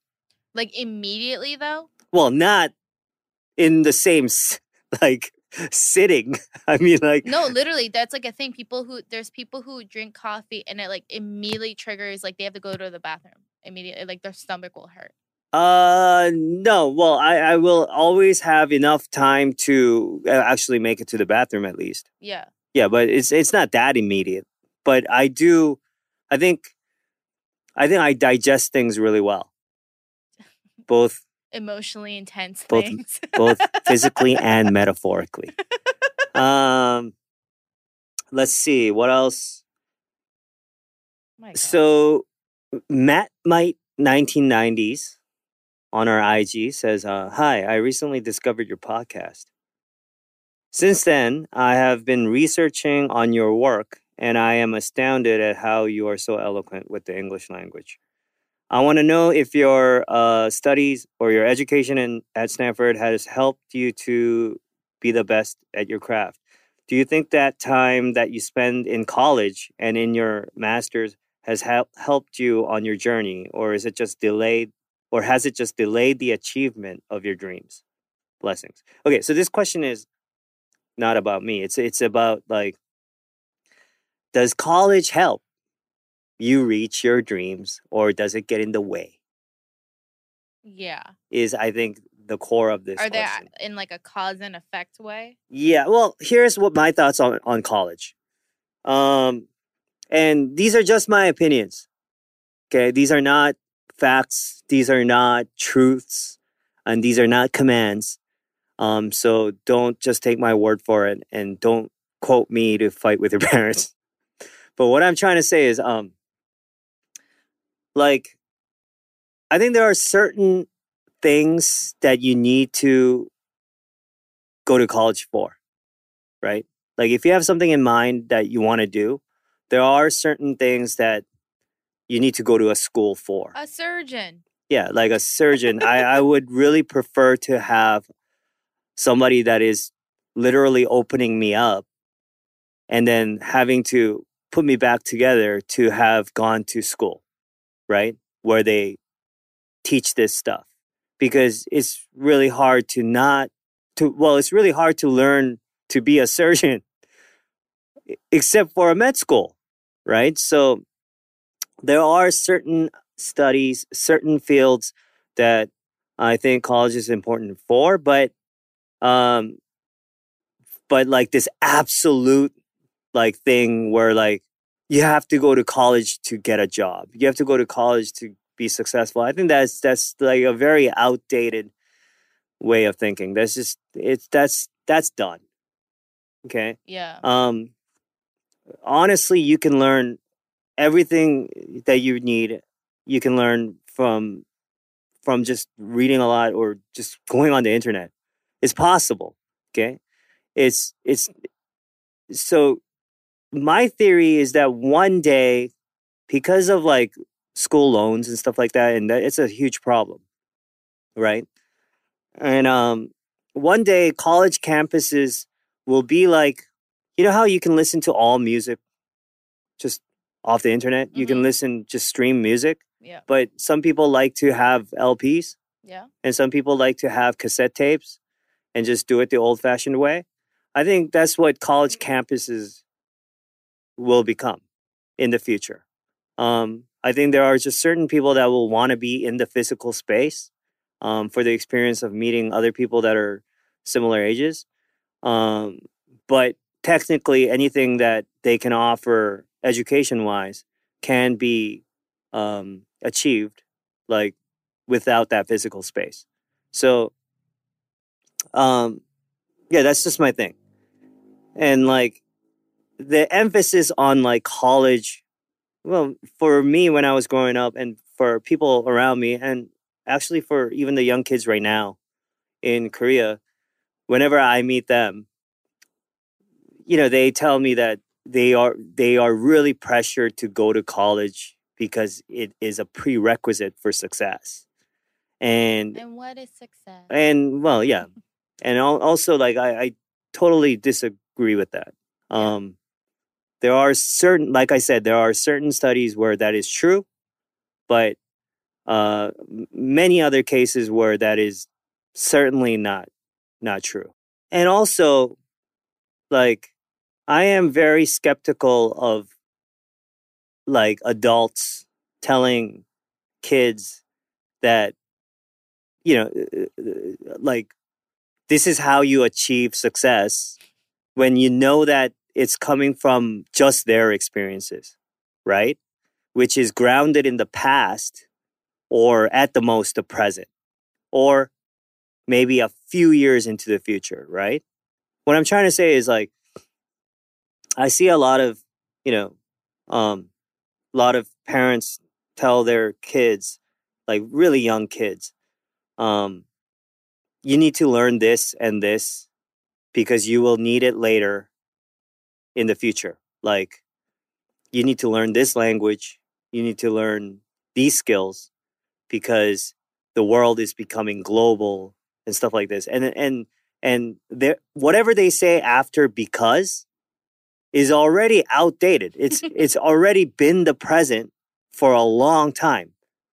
Like immediately though? Well, not in the same like sitting. I mean, like No, literally, that's like a thing. People who there's people who drink coffee and it like immediately triggers like they have to go to the bathroom immediately. Like their stomach will hurt. Uh, no. Well, I, I will always have enough time to uh, actually make it to the bathroom at least. Yeah. Yeah, but it's it's not that immediate. But I do. I think. I think I digest things really well, both Emotionally intense Both- things. both physically and metaphorically. Um, let's see what else. My So, Matt Might 1990s on our IG says, uh, Hi, I recently discovered your podcast. Since then, I have been researching on your work and I am astounded at how you are so eloquent with the English language. I want to know if your uh, studies or your education in, at Stanford has helped you to be the best at your craft. Do you think that time that you spend in college and in your master's has hel- helped you on your journey, or is it just delayed, or has it just delayed the achievement of your dreams? blessings. Okay, so this question is not about me. It's it's about like does college help you reach your dreams or does it get in the way? Yeah. Is I think the core of this Are they in like a cause and effect way? Yeah, well, here's what my thoughts on on college. Um and these are just my opinions. Okay, these are not facts, these are not truths, and these are not commands. Um so don't just take my word for it and don't quote me to fight with your parents. But what I'm trying to say is um like I think there are certain things that you need to go to college for, right? Like if you have something in mind that you want to do, there are certain things that you need to go to a school for. A surgeon. Yeah, like a surgeon. I, I would really prefer to have somebody that is literally opening me up and then having to put me back together to have gone to school, right? Where they teach this stuff. Because it's really hard to not to well, it's really hard to learn to be a surgeon except for a med school, right? So there are certain studies, certain fields that I think college is important for, but um but like this absolute like thing where like you have to go to college to get a job. You have to go to college to be successful. I think that's that's like a very outdated way of thinking. That's just it's that's that's done. Okay? Yeah. um honestly you can learn everything that you need you can learn from from just reading a lot or just going on the internet it's possible okay it's it's so my theory is that one day because of like school loans and stuff like that and that it's a huge problem right and um one day college campuses will be like you know how you can listen to all music just off the internet you can Mhm. listen just stream music Yeah. but some people like to have lps Yeah. and some people like to have cassette tapes and just do it the old fashioned way i think that's what college campuses will become in the future. Um, i think there are just certain people that will want to be in the physical space um, for the experience of meeting other people that are similar ages. Um, but technically anything that they can offer education wise can be um, achieved like without that physical space. So um, yeah that's just my thing. And like the emphasis on like college well for me when i was growing up and for people around me and actually for even the young kids right now in korea whenever i meet them you know they tell me that they are they are really pressured to go to college because it is a prerequisite for success. And And what is success? and well yeah. And also like i, I totally disagree with that. Um there are certain like i said there are certain studies where that is true but uh many other cases where that is certainly not not true. And also like i am very skeptical of like adults telling kids that you know uh, uh, like this is how you achieve success when you know that it's coming from just their experiences right? Which is grounded in the past or at the most the present or maybe a few years into the future right? What i'm trying to say is like i see a lot of you know um a lot of parents tell their kids like really young kids um you need to learn this and this because you will need it later in the future. Like you need to learn this language you need to learn these skills because the world is becoming global and stuff like this. And and and there whatever they say after because is already outdated. It's it's already been the present for a long time.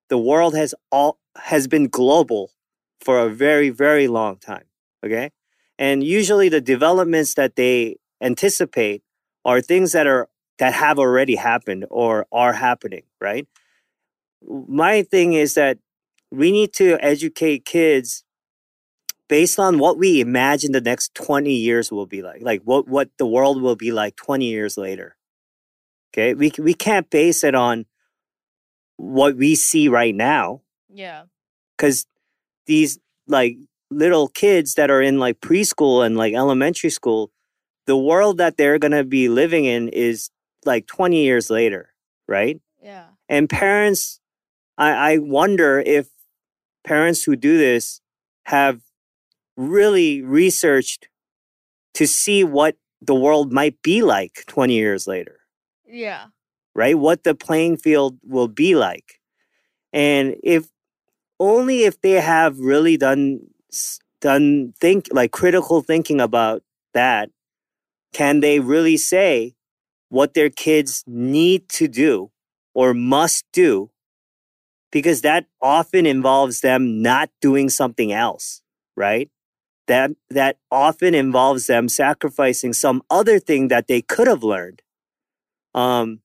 The world has all has been global for a very very long time Okay. And usually the developments that they anticipate are things that are that have already happened or are happening, right? My thing is that we need to educate kids based on what we imagine the next 20 years will be like, like what, what the world will be like 20 years later. Okay. We, we can't base it on what we see right now Yeah. because these like little kids that are in like preschool and like elementary school, the world that they're gonna be living in is like 20 years later, right? Yeah. And parents, I, I wonder if parents who do this have really researched to see what the world might be like 20 years later Yeah. right? What the playing field will be like. And if only if they have really done done think like critical thinking about that can they really say what their kids need to do or must do because that often involves them not doing something else, right? That that often involves them sacrificing some other thing that they could have learned. Um,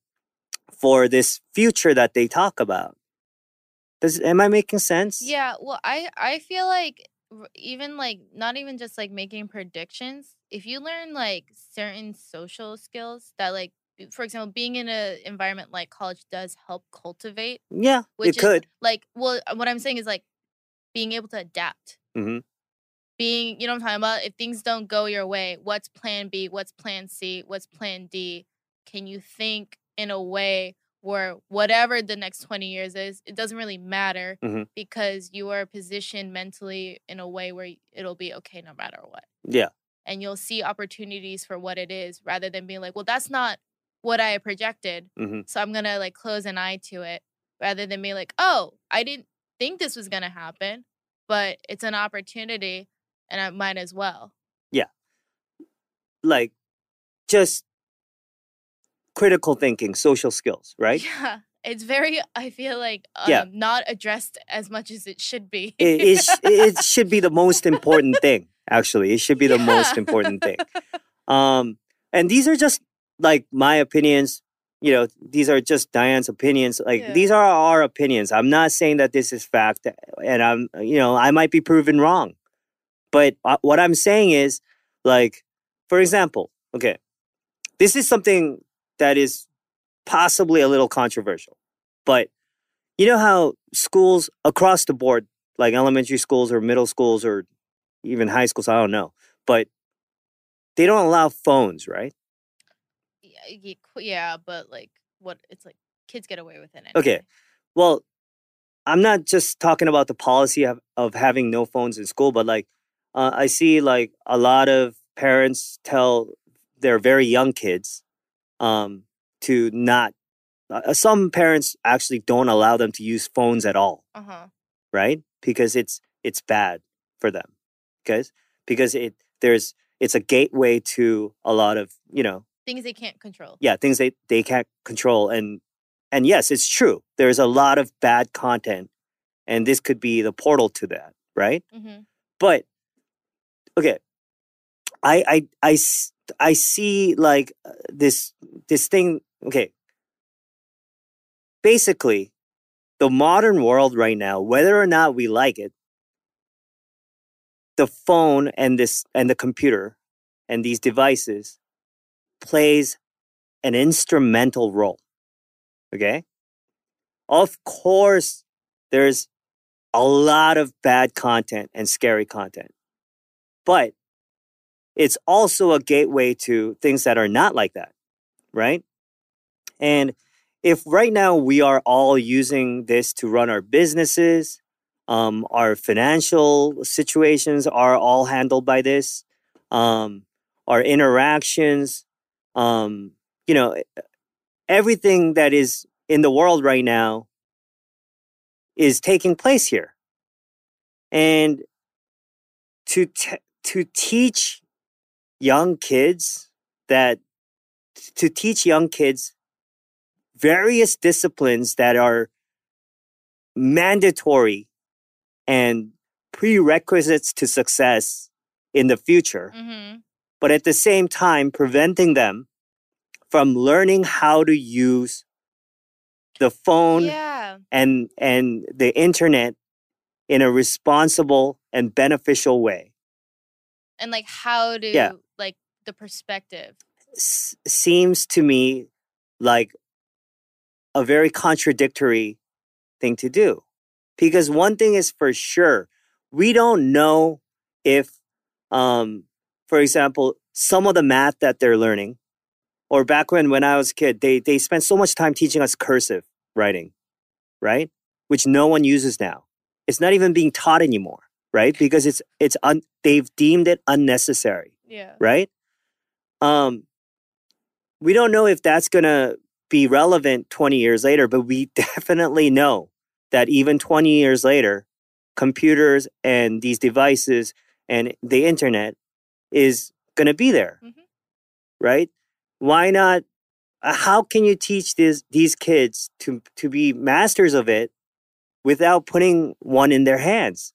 for this future that they talk about. Does am I making sense? Yeah, well, I I feel like even like not even just like making predictions. If you learn like certain social skills that like for example, being in an environment like college does help cultivate, Yeah, which it could. like well, uh, what I'm saying is like being able to adapt. Mhm. Being, you know what I'm talking about? If things don't go your way, what's plan B? What's plan C? What's plan D? Can you think in a way where whatever the next 20 years is, it doesn't really matter Mhm. because you are positioned mentally in a way where it'll be okay no matter what. Yeah, And you'll see opportunities for what it is rather than being like, well, that's not what I projected. hmm So I'm going to like close an eye to it rather than being like, oh, I didn't think this was going to happen, but it's an opportunity and I might as well. Yeah. Like just critical thinking, social skills, right? Yeah. It's very, I feel like, um, Yeah. not addressed as much as it should be. It, it, sh- it should be the most important thing. Actually, it should be the most important thing. Um, and these are just like my opinions. You know, these are just Diane's opinions. Like Yeah. these are our opinions. I'm not saying that this is fact, and I'm, you know, I might be proven wrong. But uh, what I'm saying is, like, for example, okay, this is something that is possibly a little controversial, but you know how schools across the board, like elementary schools or middle schools or even high schools, I don't know, but they don't allow phones, right? yeah, yeah, but like, what? It's like kids get away with it. Okay. Well, I'm not just talking about the policy of, of having no phones in school, but like uh, I see like a lot of parents tell their very young kids um, to not. Uh, some parents actually don't allow them to use phones at all, Uh huh. right? Because it's it's bad for them, because because it there's it's a gateway to a lot of you know Things they can't control. yeah things they they can't control and and yes it's true there's a lot of bad content and this could be the portal to that right Mm-hmm. but okay i i i, I see like uh, this this thing okay. Basically the modern world right now whether or not we like it the phone and this and the computer and these devices plays an instrumental role okay? Of course there's a lot of bad content and scary content but it's also a gateway to things that are not like that right? And if right now we are all using this to run our businesses um, our financial situations are all handled by this um, our interactions um, you know everything that is in the world right now is taking place here. And to t- to teach young kids that to teach young kids various disciplines that are mandatory and prerequisites to success in the future, Mm-hmm. but at the same time, preventing them from learning how to use the phone Yeah. and and the internet in a responsible and beneficial way And like how to Yeah. The perspective. S- seems to me like a very contradictory thing to do. Because one thing is for sure we don't know if um for example some of the math that they're learning or back when when i was a kid they they spent so much time teaching us cursive writing right? Which no one uses now. It's not even being taught anymore right? Because it's it's un, they've deemed it unnecessary Yeah. right um we don't know if that's going to be relevant 20 years later but we definitely know that even 20 years later computers and these devices and the internet is going to be there Mhm. right why not uh, how can you teach this, these kids to to be masters of it without putting one in their hands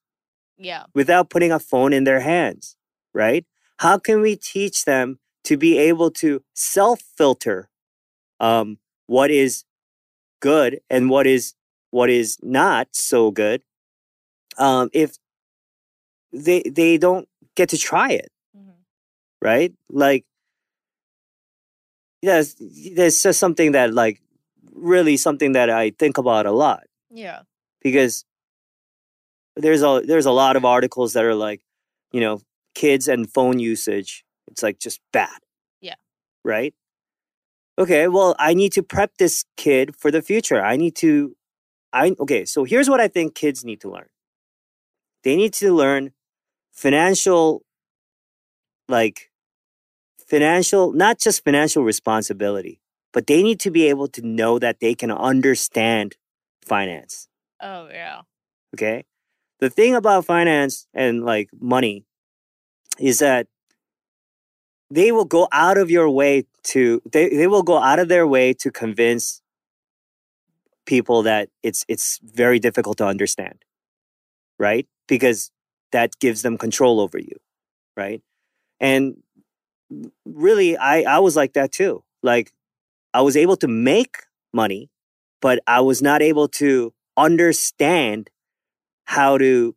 Yeah. without putting a phone in their hands, right? How can we teach them to be able to self filter um, what is good and what is what is not so good um, if they they don't get to try it, hmm right? Like, yes, there's just something that like really something that I think about a lot Yeah. because there's a there's a lot of articles that are like, you know, kids and phone usage. It's like just bad. Yeah. Right? Okay, well, I need to prep this kid for the future. I need to I okay, so here's what I think kids need to learn. They need to learn financial like financial not just financial responsibility, but they need to be able to know that they can understand finance Oh yeah. okay the thing about finance and like money is that they will go out of your way to they, they will go out of their way to convince people that it's it's very difficult to understand right? Because that gives them control over you right? And really i i was like that too. Like i was able to make money but i was not able to understand how to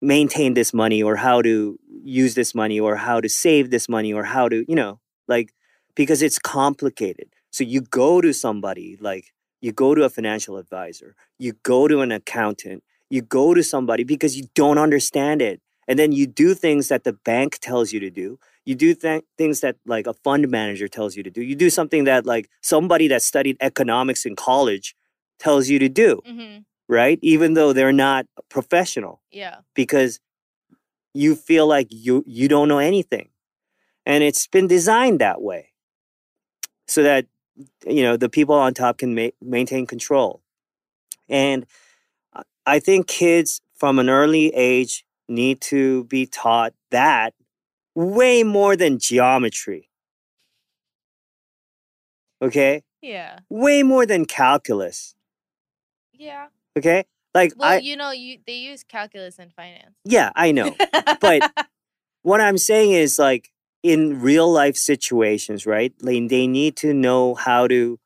maintain this money or how to use this money or how to save this money or how to you know like because it's complicated. So you go to somebody like you go to a financial advisor you go to an accountant you go to somebody because you don't understand it. And then you do things that the bank tells you to do. You do th- things that like a fund manager tells you to do. You do something that like somebody that studied economics in college tells you to do hmm right? Even though they're not professional. Yeah. because you feel like you you don't know anything. And it's been designed that way so that you know the people on top can ma- maintain control. And I- i think kids from an early age need to be taught that way more than geometry. Okay? Yeah. way more than calculus. Yeah. okay like Well, i you know, you they use calculus in finance. yeah i know but what I'm saying is like in real life situations, right? Like they need to know how to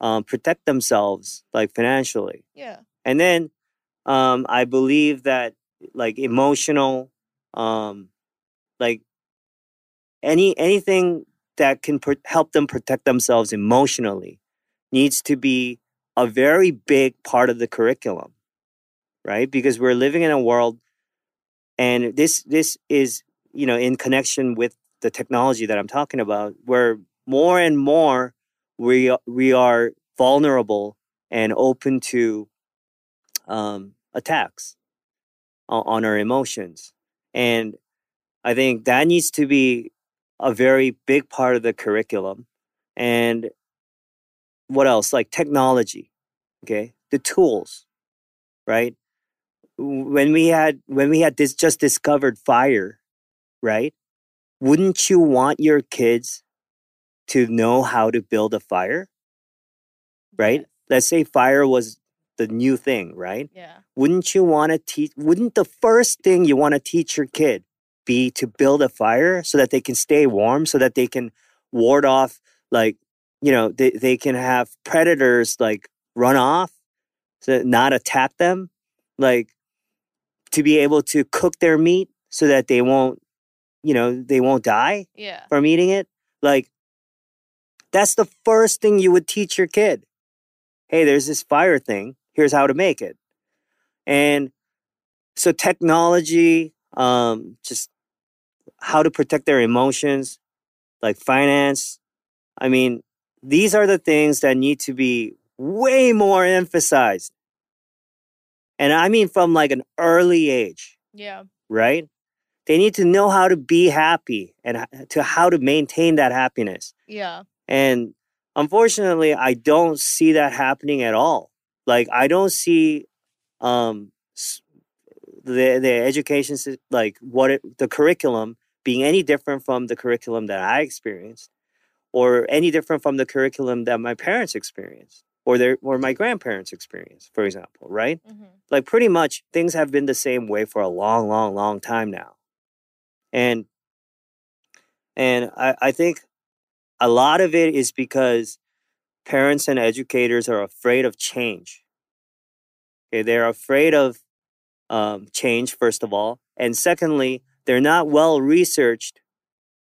um, protect themselves, like financially, yeah. and then um, I believe that like emotional, um, like any anything that can help them protect themselves emotionally needs to be a very big part of the curriculum, right? Because we're living in a world, and this this is you know in connection with the technology that I'm talking about, where more and more we we are vulnerable and open to um, attacks on, on our emotions, and I think that needs to be a very big part of the curriculum. And what else? Like technology, okay, the tools, right? When we had when we had this just discovered fire, right? Wouldn't you want your kids to know how to build a fire? Right? Yes. Let's say fire was the new thing, right? Yeah. Wouldn't you want to teach? Wouldn't the first thing you want to teach your kid be to build a fire so that they can stay warm, so that they can ward off, like, you know, they, they can have predators like run off, to not attack them, like to be able to cook their meat so that they won't, you know, they won't die Yeah. from eating it. Like, that's the first thing you would teach your kid. Hey, there's this fire thing. Here's how to make it. And so technology, um, just how to protect their emotions, like finance. I mean, these are the things that need to be way more emphasized. And I mean from like an early age Yeah. right? They need to know how to be happy and to how to maintain that happiness. Yeah. And unfortunately, I don't see that happening at all. Like I don't see um the the education like what it, the curriculum being any different from the curriculum that I experienced or any different from the curriculum that my parents experienced or their or my grandparents experience, for example, right? hmm like pretty much things have been the same way for a long long long time now. And and i, I think a lot of it is because parents and educators are afraid of change. Okay they're afraid of um, change first of all and secondly they're not well researched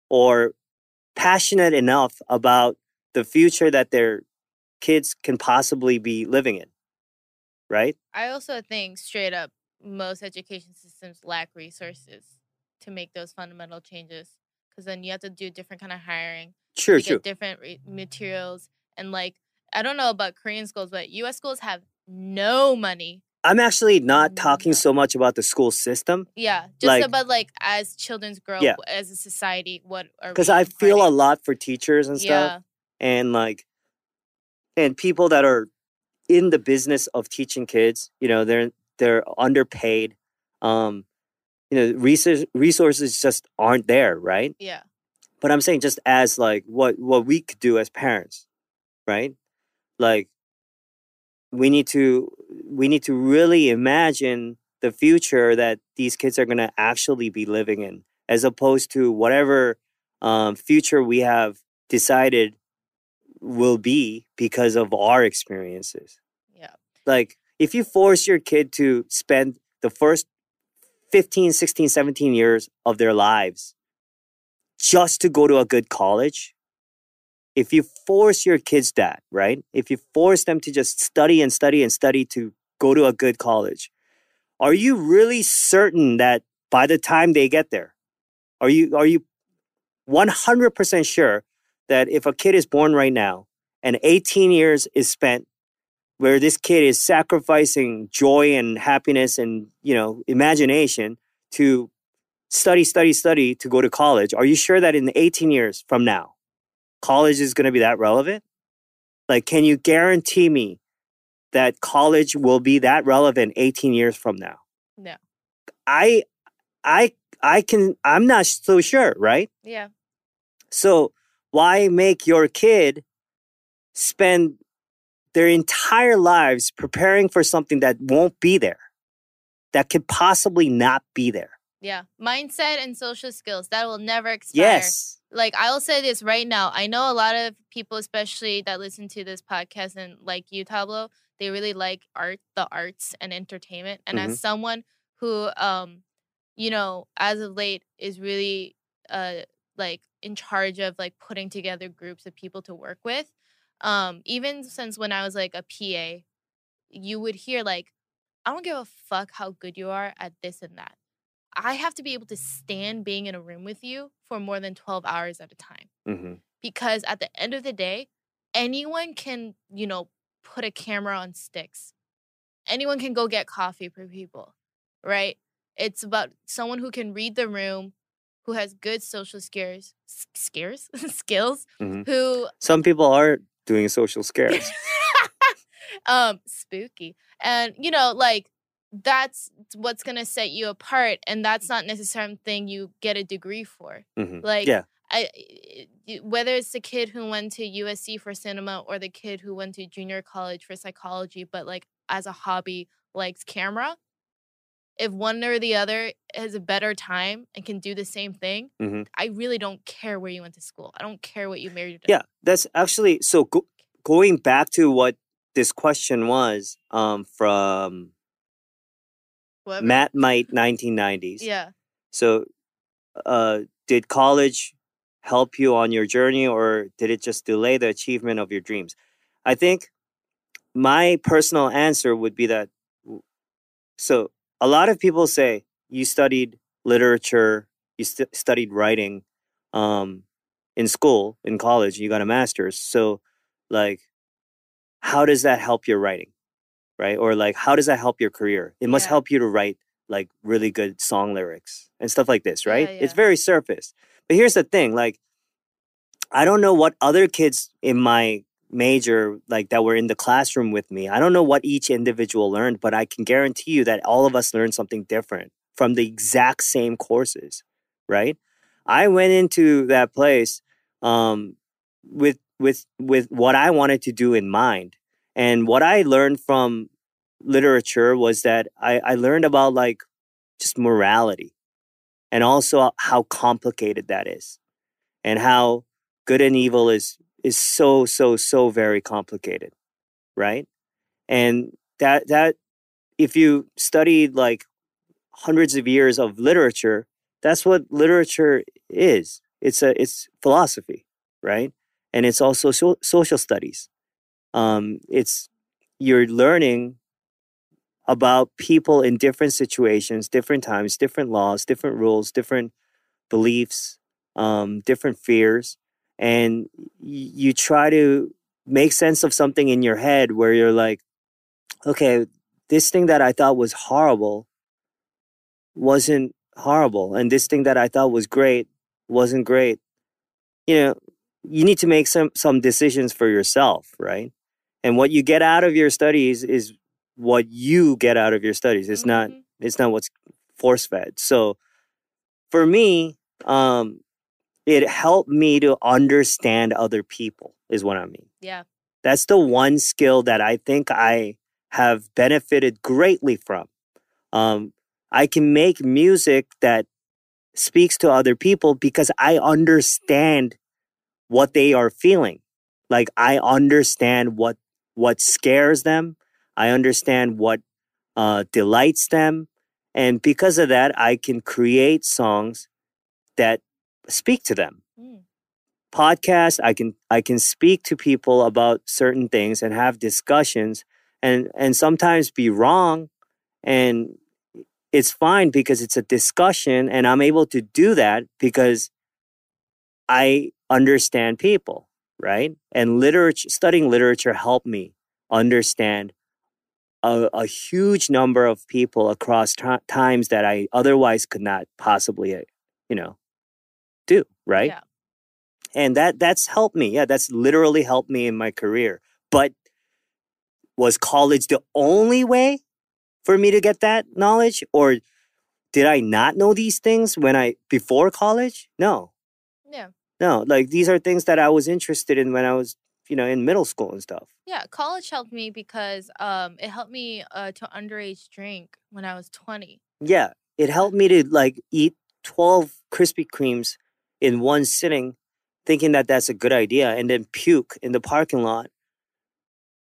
or passionate enough about the future that their kids can possibly be living in right I also think straight up most education systems lack resources to make those fundamental changes because then you have to do different kind of hiring true. get different re- materials and like I don't know about Korean schools, but U.S. schools have no money. I'm actually not talking No. so much about the school system Yeah, just Like- about like as children's grow Yeah. as a society, what are because I feel a lot for teachers and stuff Yeah, and like and people that are in the business of teaching kids, you know, they're they're underpaid. Um you know, resources resources just aren't there, right? yeah, But I'm saying just as like what what we could do as parents, right? Like we need to we need to really imagine the future that these kids are going to actually be living in as opposed to whatever um, future we have decided will be because of our experiences. Yeah, like if you force your kid to spend the first 15 16 17 years of their lives just to go to a good college if you force your kids that right? If you force them to just study and study and study to go to a good college are you really certain that by the time they get there are you are you 100% sure that if a kid is born right now and 18 years is spent where this kid is sacrificing joy and happiness and you know imagination to study study study to go to college are you sure that in 18 years from now college is going to be that relevant? Like can you guarantee me that college will be that relevant 18 years from now? No. i i i can i'm not so sure right? Yeah, so why make your kid spend their entire lives preparing for something that won't be there, that could possibly not be there? yeah. Mindset and social skills that will never expire. Yes. like I'll say this right now. I know a lot of people, especially that listen to this podcast and like you, Tablo, they really like art, the arts and entertainment. And Mm-hmm. as someone who, um, you know, as of late is really, uh, like in charge of like putting together groups of people to work with. Um, even since when I was like a PA, you would hear like, I don't give a fuck how good you are at this and that. I have to be able to stand being in a room with you for more than 12 hours at a time. Mm-hmm. Because at the end of the day, anyone can, you know, put a camera on sticks. Anyone can go get coffee for people, right? It's about someone who can read the room, who has good social skills, skills, skills, Mhm. who Some people are doing social scares. um spooky and you know like that's what's gonna set you apart and that's not necessarily something you get a degree for Mhm. like yeah. I- whether it's the kid who went to USC for cinema or the kid who went to junior college for psychology, but like as a hobby likes camera, if one or the other has a better time and can do the same thing, Mhm. I really don't care where you went to school. I don't care what you married. Yeah, that's actually so. Go, going back to what this question was um, from Whatever. Matt Might, nineteen nineties. Yeah. So, uh, did college help you on your journey, or did it just delay the achievement of your dreams? I think my personal answer would be that. So, a lot of people say you studied literature, you st- studied writing, um, in school, in college, you got a master's. So, like, how does that help your writing, right? Or like, how does that help your career? It must Yeah. help you to write like really good song lyrics and stuff like this, right? Yeah, It's very surface. But here's the thing, like I don't know what other kids in my major like that were in the classroom with me. I don't know what each individual learned, but I can guarantee you that all of us learned something different from the exact same courses, right? I went into that place um with with with what I wanted to do in mind. And what I learned from literature was that I, I learned about like just morality and also how complicated that is and how good and evil is is so so so very complicated right? And that that if you studied like hundreds of years of literature that's what literature is. It's a it's philosophy right? And it's also so, social studies. Um it's you're learning about people in different situations, different times, different laws, different rules, different beliefs, um, different fears, and you try to make sense of something in your head where you're like, okay, this thing that I thought was horrible wasn't horrible, and this thing that I thought was great wasn't great. You know, you need to make some some decisions for yourself, right? And what you get out of your studies is what you get out of your studies. It's not Mhm. it's not what's force fed. So for me, um, it helped me to understand other people, is what I mean. Yeah. That's the one skill that I think I have benefited greatly from. Um, I can make music that speaks to other people because I understand what they are feeling. Like I understand what what scares them. I understand what uh, delights them, and because of that, I can create songs that speak to them Mm. podcast i can i can speak to people about certain things and have discussions and and sometimes be wrong and it's fine because it's a discussion and i'm able to do that because i understand people right and literature studying literature helped me understand a, a huge number of people across ti times that i otherwise could not possibly you know do right Yeah. and that that's helped me yeah that's literally helped me in my career but was college the only way for me to get that knowledge or did i not know these things when i before college no Yeah. no like these are things that i was interested in when i was you know in middle school and stuff Yeah, college helped me because um it helped me uh to underage drink when I was 20. yeah it helped me to like eat 12 krispy kremes in one sitting thinking that that's a good idea and then puke in the parking lot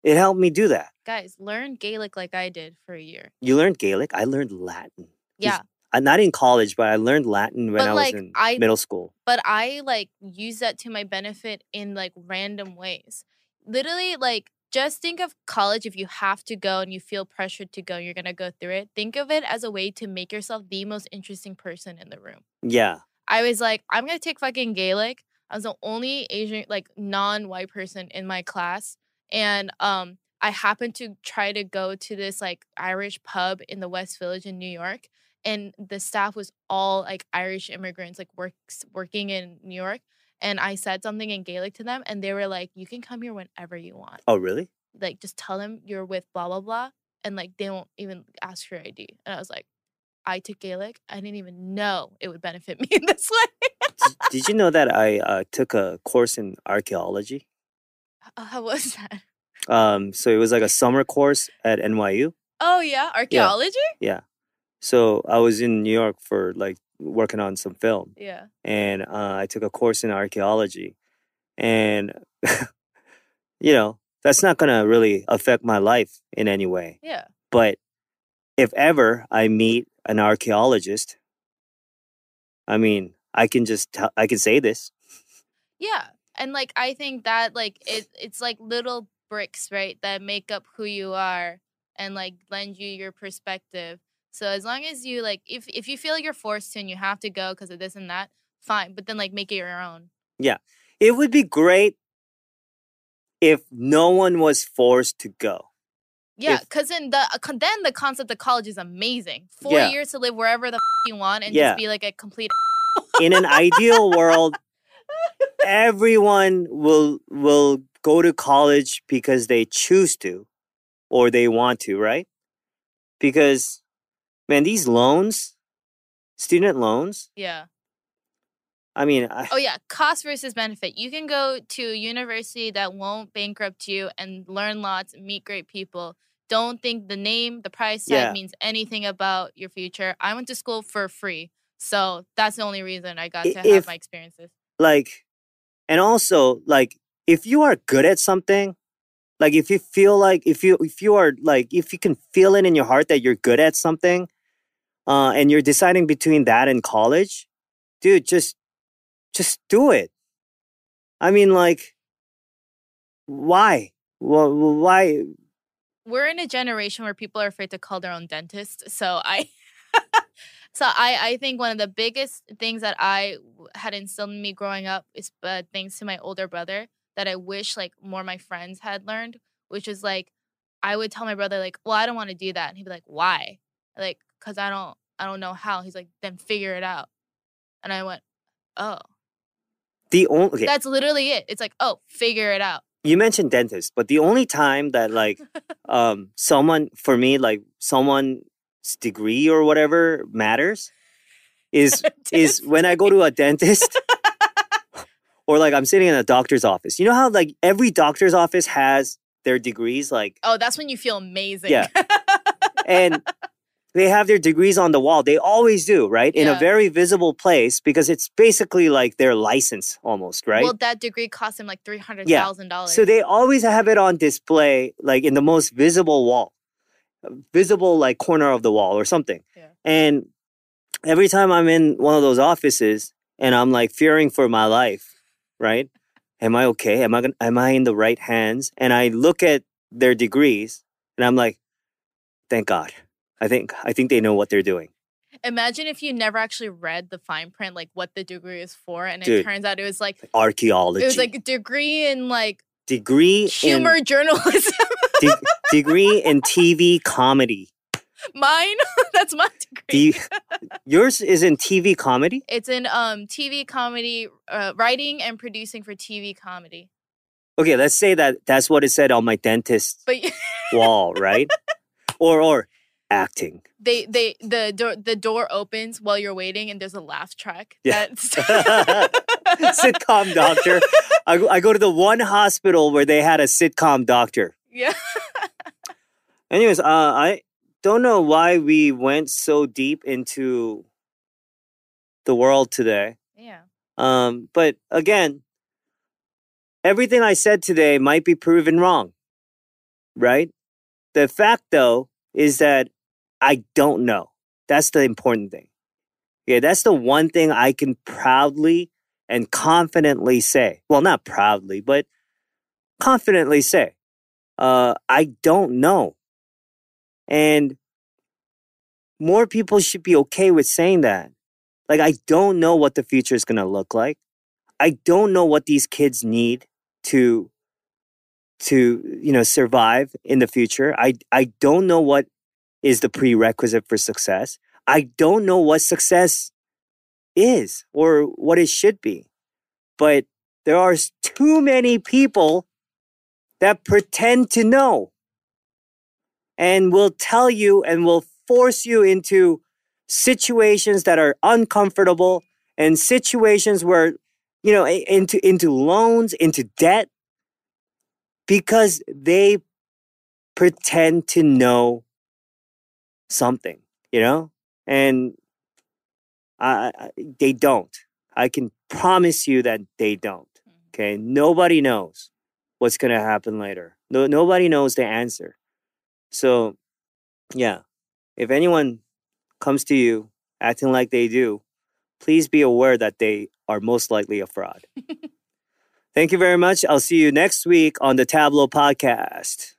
it helped me do that Guys, learn Gaelic like I did for a year. You learned Gaelic. I learned Latin. Yeah, Uh, not in college, but I learned Latin when But, I was like, in I- middle school. but I like use that to my benefit in like random ways. Literally, like just think of college if you have to go and you feel pressured to go, you're gonna go through it. Think of it as a way to make yourself the most interesting person in the room. Yeah. I was like, I'm gonna take fucking Gaelic. I was the only Asian, like non-white person in my class, and um, I happened to try to go to this like Irish pub in the West Village in New York, and the staff was all like Irish immigrants, like works working in New York. And I said something in Gaelic to them, and they were like, "You can come here whenever you want. Oh, really? Like, just tell them you're with blah blah blah, and like they won't even ask for your ID." And I was like, "I took Gaelic. I didn't even know it would benefit me in this way." Did, did you know that I uh, took a course in archaeology? Uh, How was that? Um, so it was like a summer course at NYU. Oh yeah, archaeology. Yeah. So I was in New York for like working on some film, Yeah. and uh, I took a course in archaeology, and you know that's not gonna really affect my life in any way. Yeah. But if ever I meet an archaeologist, I mean, I can just tell, I can say this. Yeah. And like I think that like it it's like little bricks, right, that make up who you are and like lend you your perspective. So as long as you like if if you feel you're forced to and you have to go because of this and that, fine. But then like make it your own. Yeah, it would be great if no one was forced to go. Yeah, because then the uh, then the concept of college is amazing. Four Yeah. years to live wherever the f- you want and Yeah. just be like a complete. In an ideal world, everyone will will go to college because they choose to or they want to, right? Because man, these loans, student loans, Yeah. I mean, I, Oh yeah, cost versus benefit. You can go to a university that won't bankrupt you and learn lots, meet great people. Don't think the name, the price tag Yeah. means anything about your future. I went to school for free. So that's the only reason I got to have my experiences. like and also like if you are good at something like if you feel like if you if you are like if you can feel it in your heart that you're good at something uh and you're deciding between that and college dude just just do it i mean like why well, why We're in a generation where people are afraid to call their own dentist. So I So I, I think one of the biggest things that I had instilled in me growing up is uh, thanks to my older brother that I wish like more my friends had learned, which is like I would tell my brother like, well, I don't want to do that, and he'd be like, why? Like, cause I don't I don't know how. He's like, then figure it out, and I went, oh, the only okay, that's literally it. It's like, oh, figure it out. you mentioned dentist but the only time that like um someone for me like someone's degree or whatever matters is is when I go to a dentist or like I'm sitting in a doctor's office. You know how like every doctor's office has their degrees like Oh, that's when you feel amazing. Yeah. and they have their degrees on the wall. They always do, right? In a very visible place because it's basically like their license almost, right? Well, that degree cost them like three hundred thousand dollars. Yeah. So they always have it on display, like in the most visible wall, visible like corner of the wall or something. Yeah. And every time I'm in one of those offices and I'm like fearing for my life, right? Am I okay? Am I gonna, am I in the right hands? And I look at their degrees and I'm like, thank God. I think I think they know what they're doing. Imagine if you never actually read the fine print, like what the degree is for, and it turns out it was like Archaeology. it was like a degree in like degree humor journalism. de- degree in TV comedy. Mine, that's my degree. Yours is in TV comedy? it's in um TV comedy, uh, writing and producing for TV comedy. Okay, let's say that that's what it said on my dentist But wall, right? or or acting. they they the door the door opens while you're waiting, and there's a laugh track. Yeah. That's sitcom doctor. I, go- I go to the one hospital where they had a sitcom doctor. yeah. Anyways, uh, I don't know why we went so deep into the world today. Yeah. Um, but again, everything I said today might be proven wrong, right? The fact, though, is that I don't know. That's the important thing. Yeah, that's the one thing I can proudly and confidently say. Well, not proudly, but confidently say. Uh, I don't know. And more people should be okay with saying that. Like, I don't know what the future is going to look like. I don't know what these kids need to to you know survive in the future. I I don't know what is the prerequisite for success. I don't know what success is or what it should be. But there are too many people that pretend to know and will tell you and will force you into situations that are uncomfortable and situations where you know into into loans into debt because they pretend to know something you know and I, I, they don't. I can promise you that they don't. Mm-hmm. Okay, nobody knows what's gonna happen later. No, nobody knows the answer. So, yeah, if anyone comes to you acting like they do, please be aware that they are most likely a fraud. Thank you very much. I'll see you next week on the Tablo podcast.